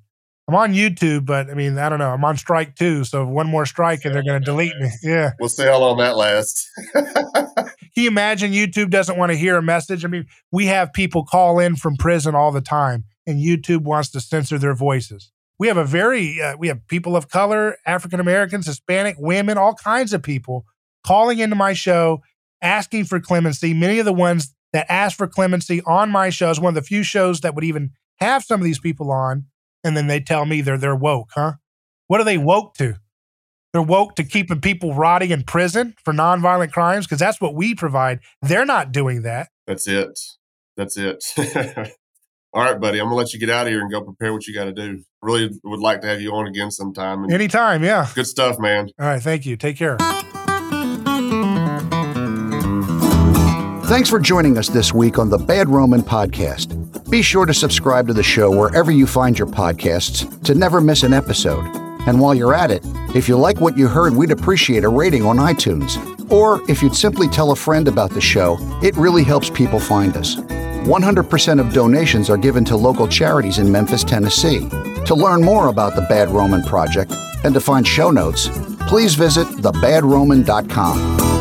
I'm on YouTube, but I mean, I don't know. I'm on strike too. So one more strike and they're going to delete me. Yeah. We'll see how long that lasts. Can you imagine YouTube doesn't want to hear a message? I mean, we have people call in from prison all the time and YouTube wants to censor their voices. We have a very, uh, we have people of color, African Americans, Hispanic, women, all kinds of people calling into my show asking for clemency. Many of the ones that ask for clemency on my show is one of the few shows that would even have some of these people on. And then they tell me they're, they're woke, huh? What are they woke to? They're woke to keeping people rotting in prison for nonviolent crimes because that's what we provide. They're not doing that. That's it. That's it. All right, buddy. I'm gonna let you get out of here and go prepare what you got to do. Really would like to have you on again sometime. And Anytime, yeah. good stuff, man. All right, thank you. Take care. Thanks for joining us this week on the Bad Roman Podcast. Be sure to subscribe to the show wherever you find your podcasts to never miss an episode. And while you're at it, if you like what you heard, we'd appreciate a rating on iTunes. Or if you'd simply tell a friend about the show, it really helps people find us. 100% of donations are given to local charities in Memphis, Tennessee. To learn more about the Bad Roman Project and to find show notes, please visit thebadroman.com.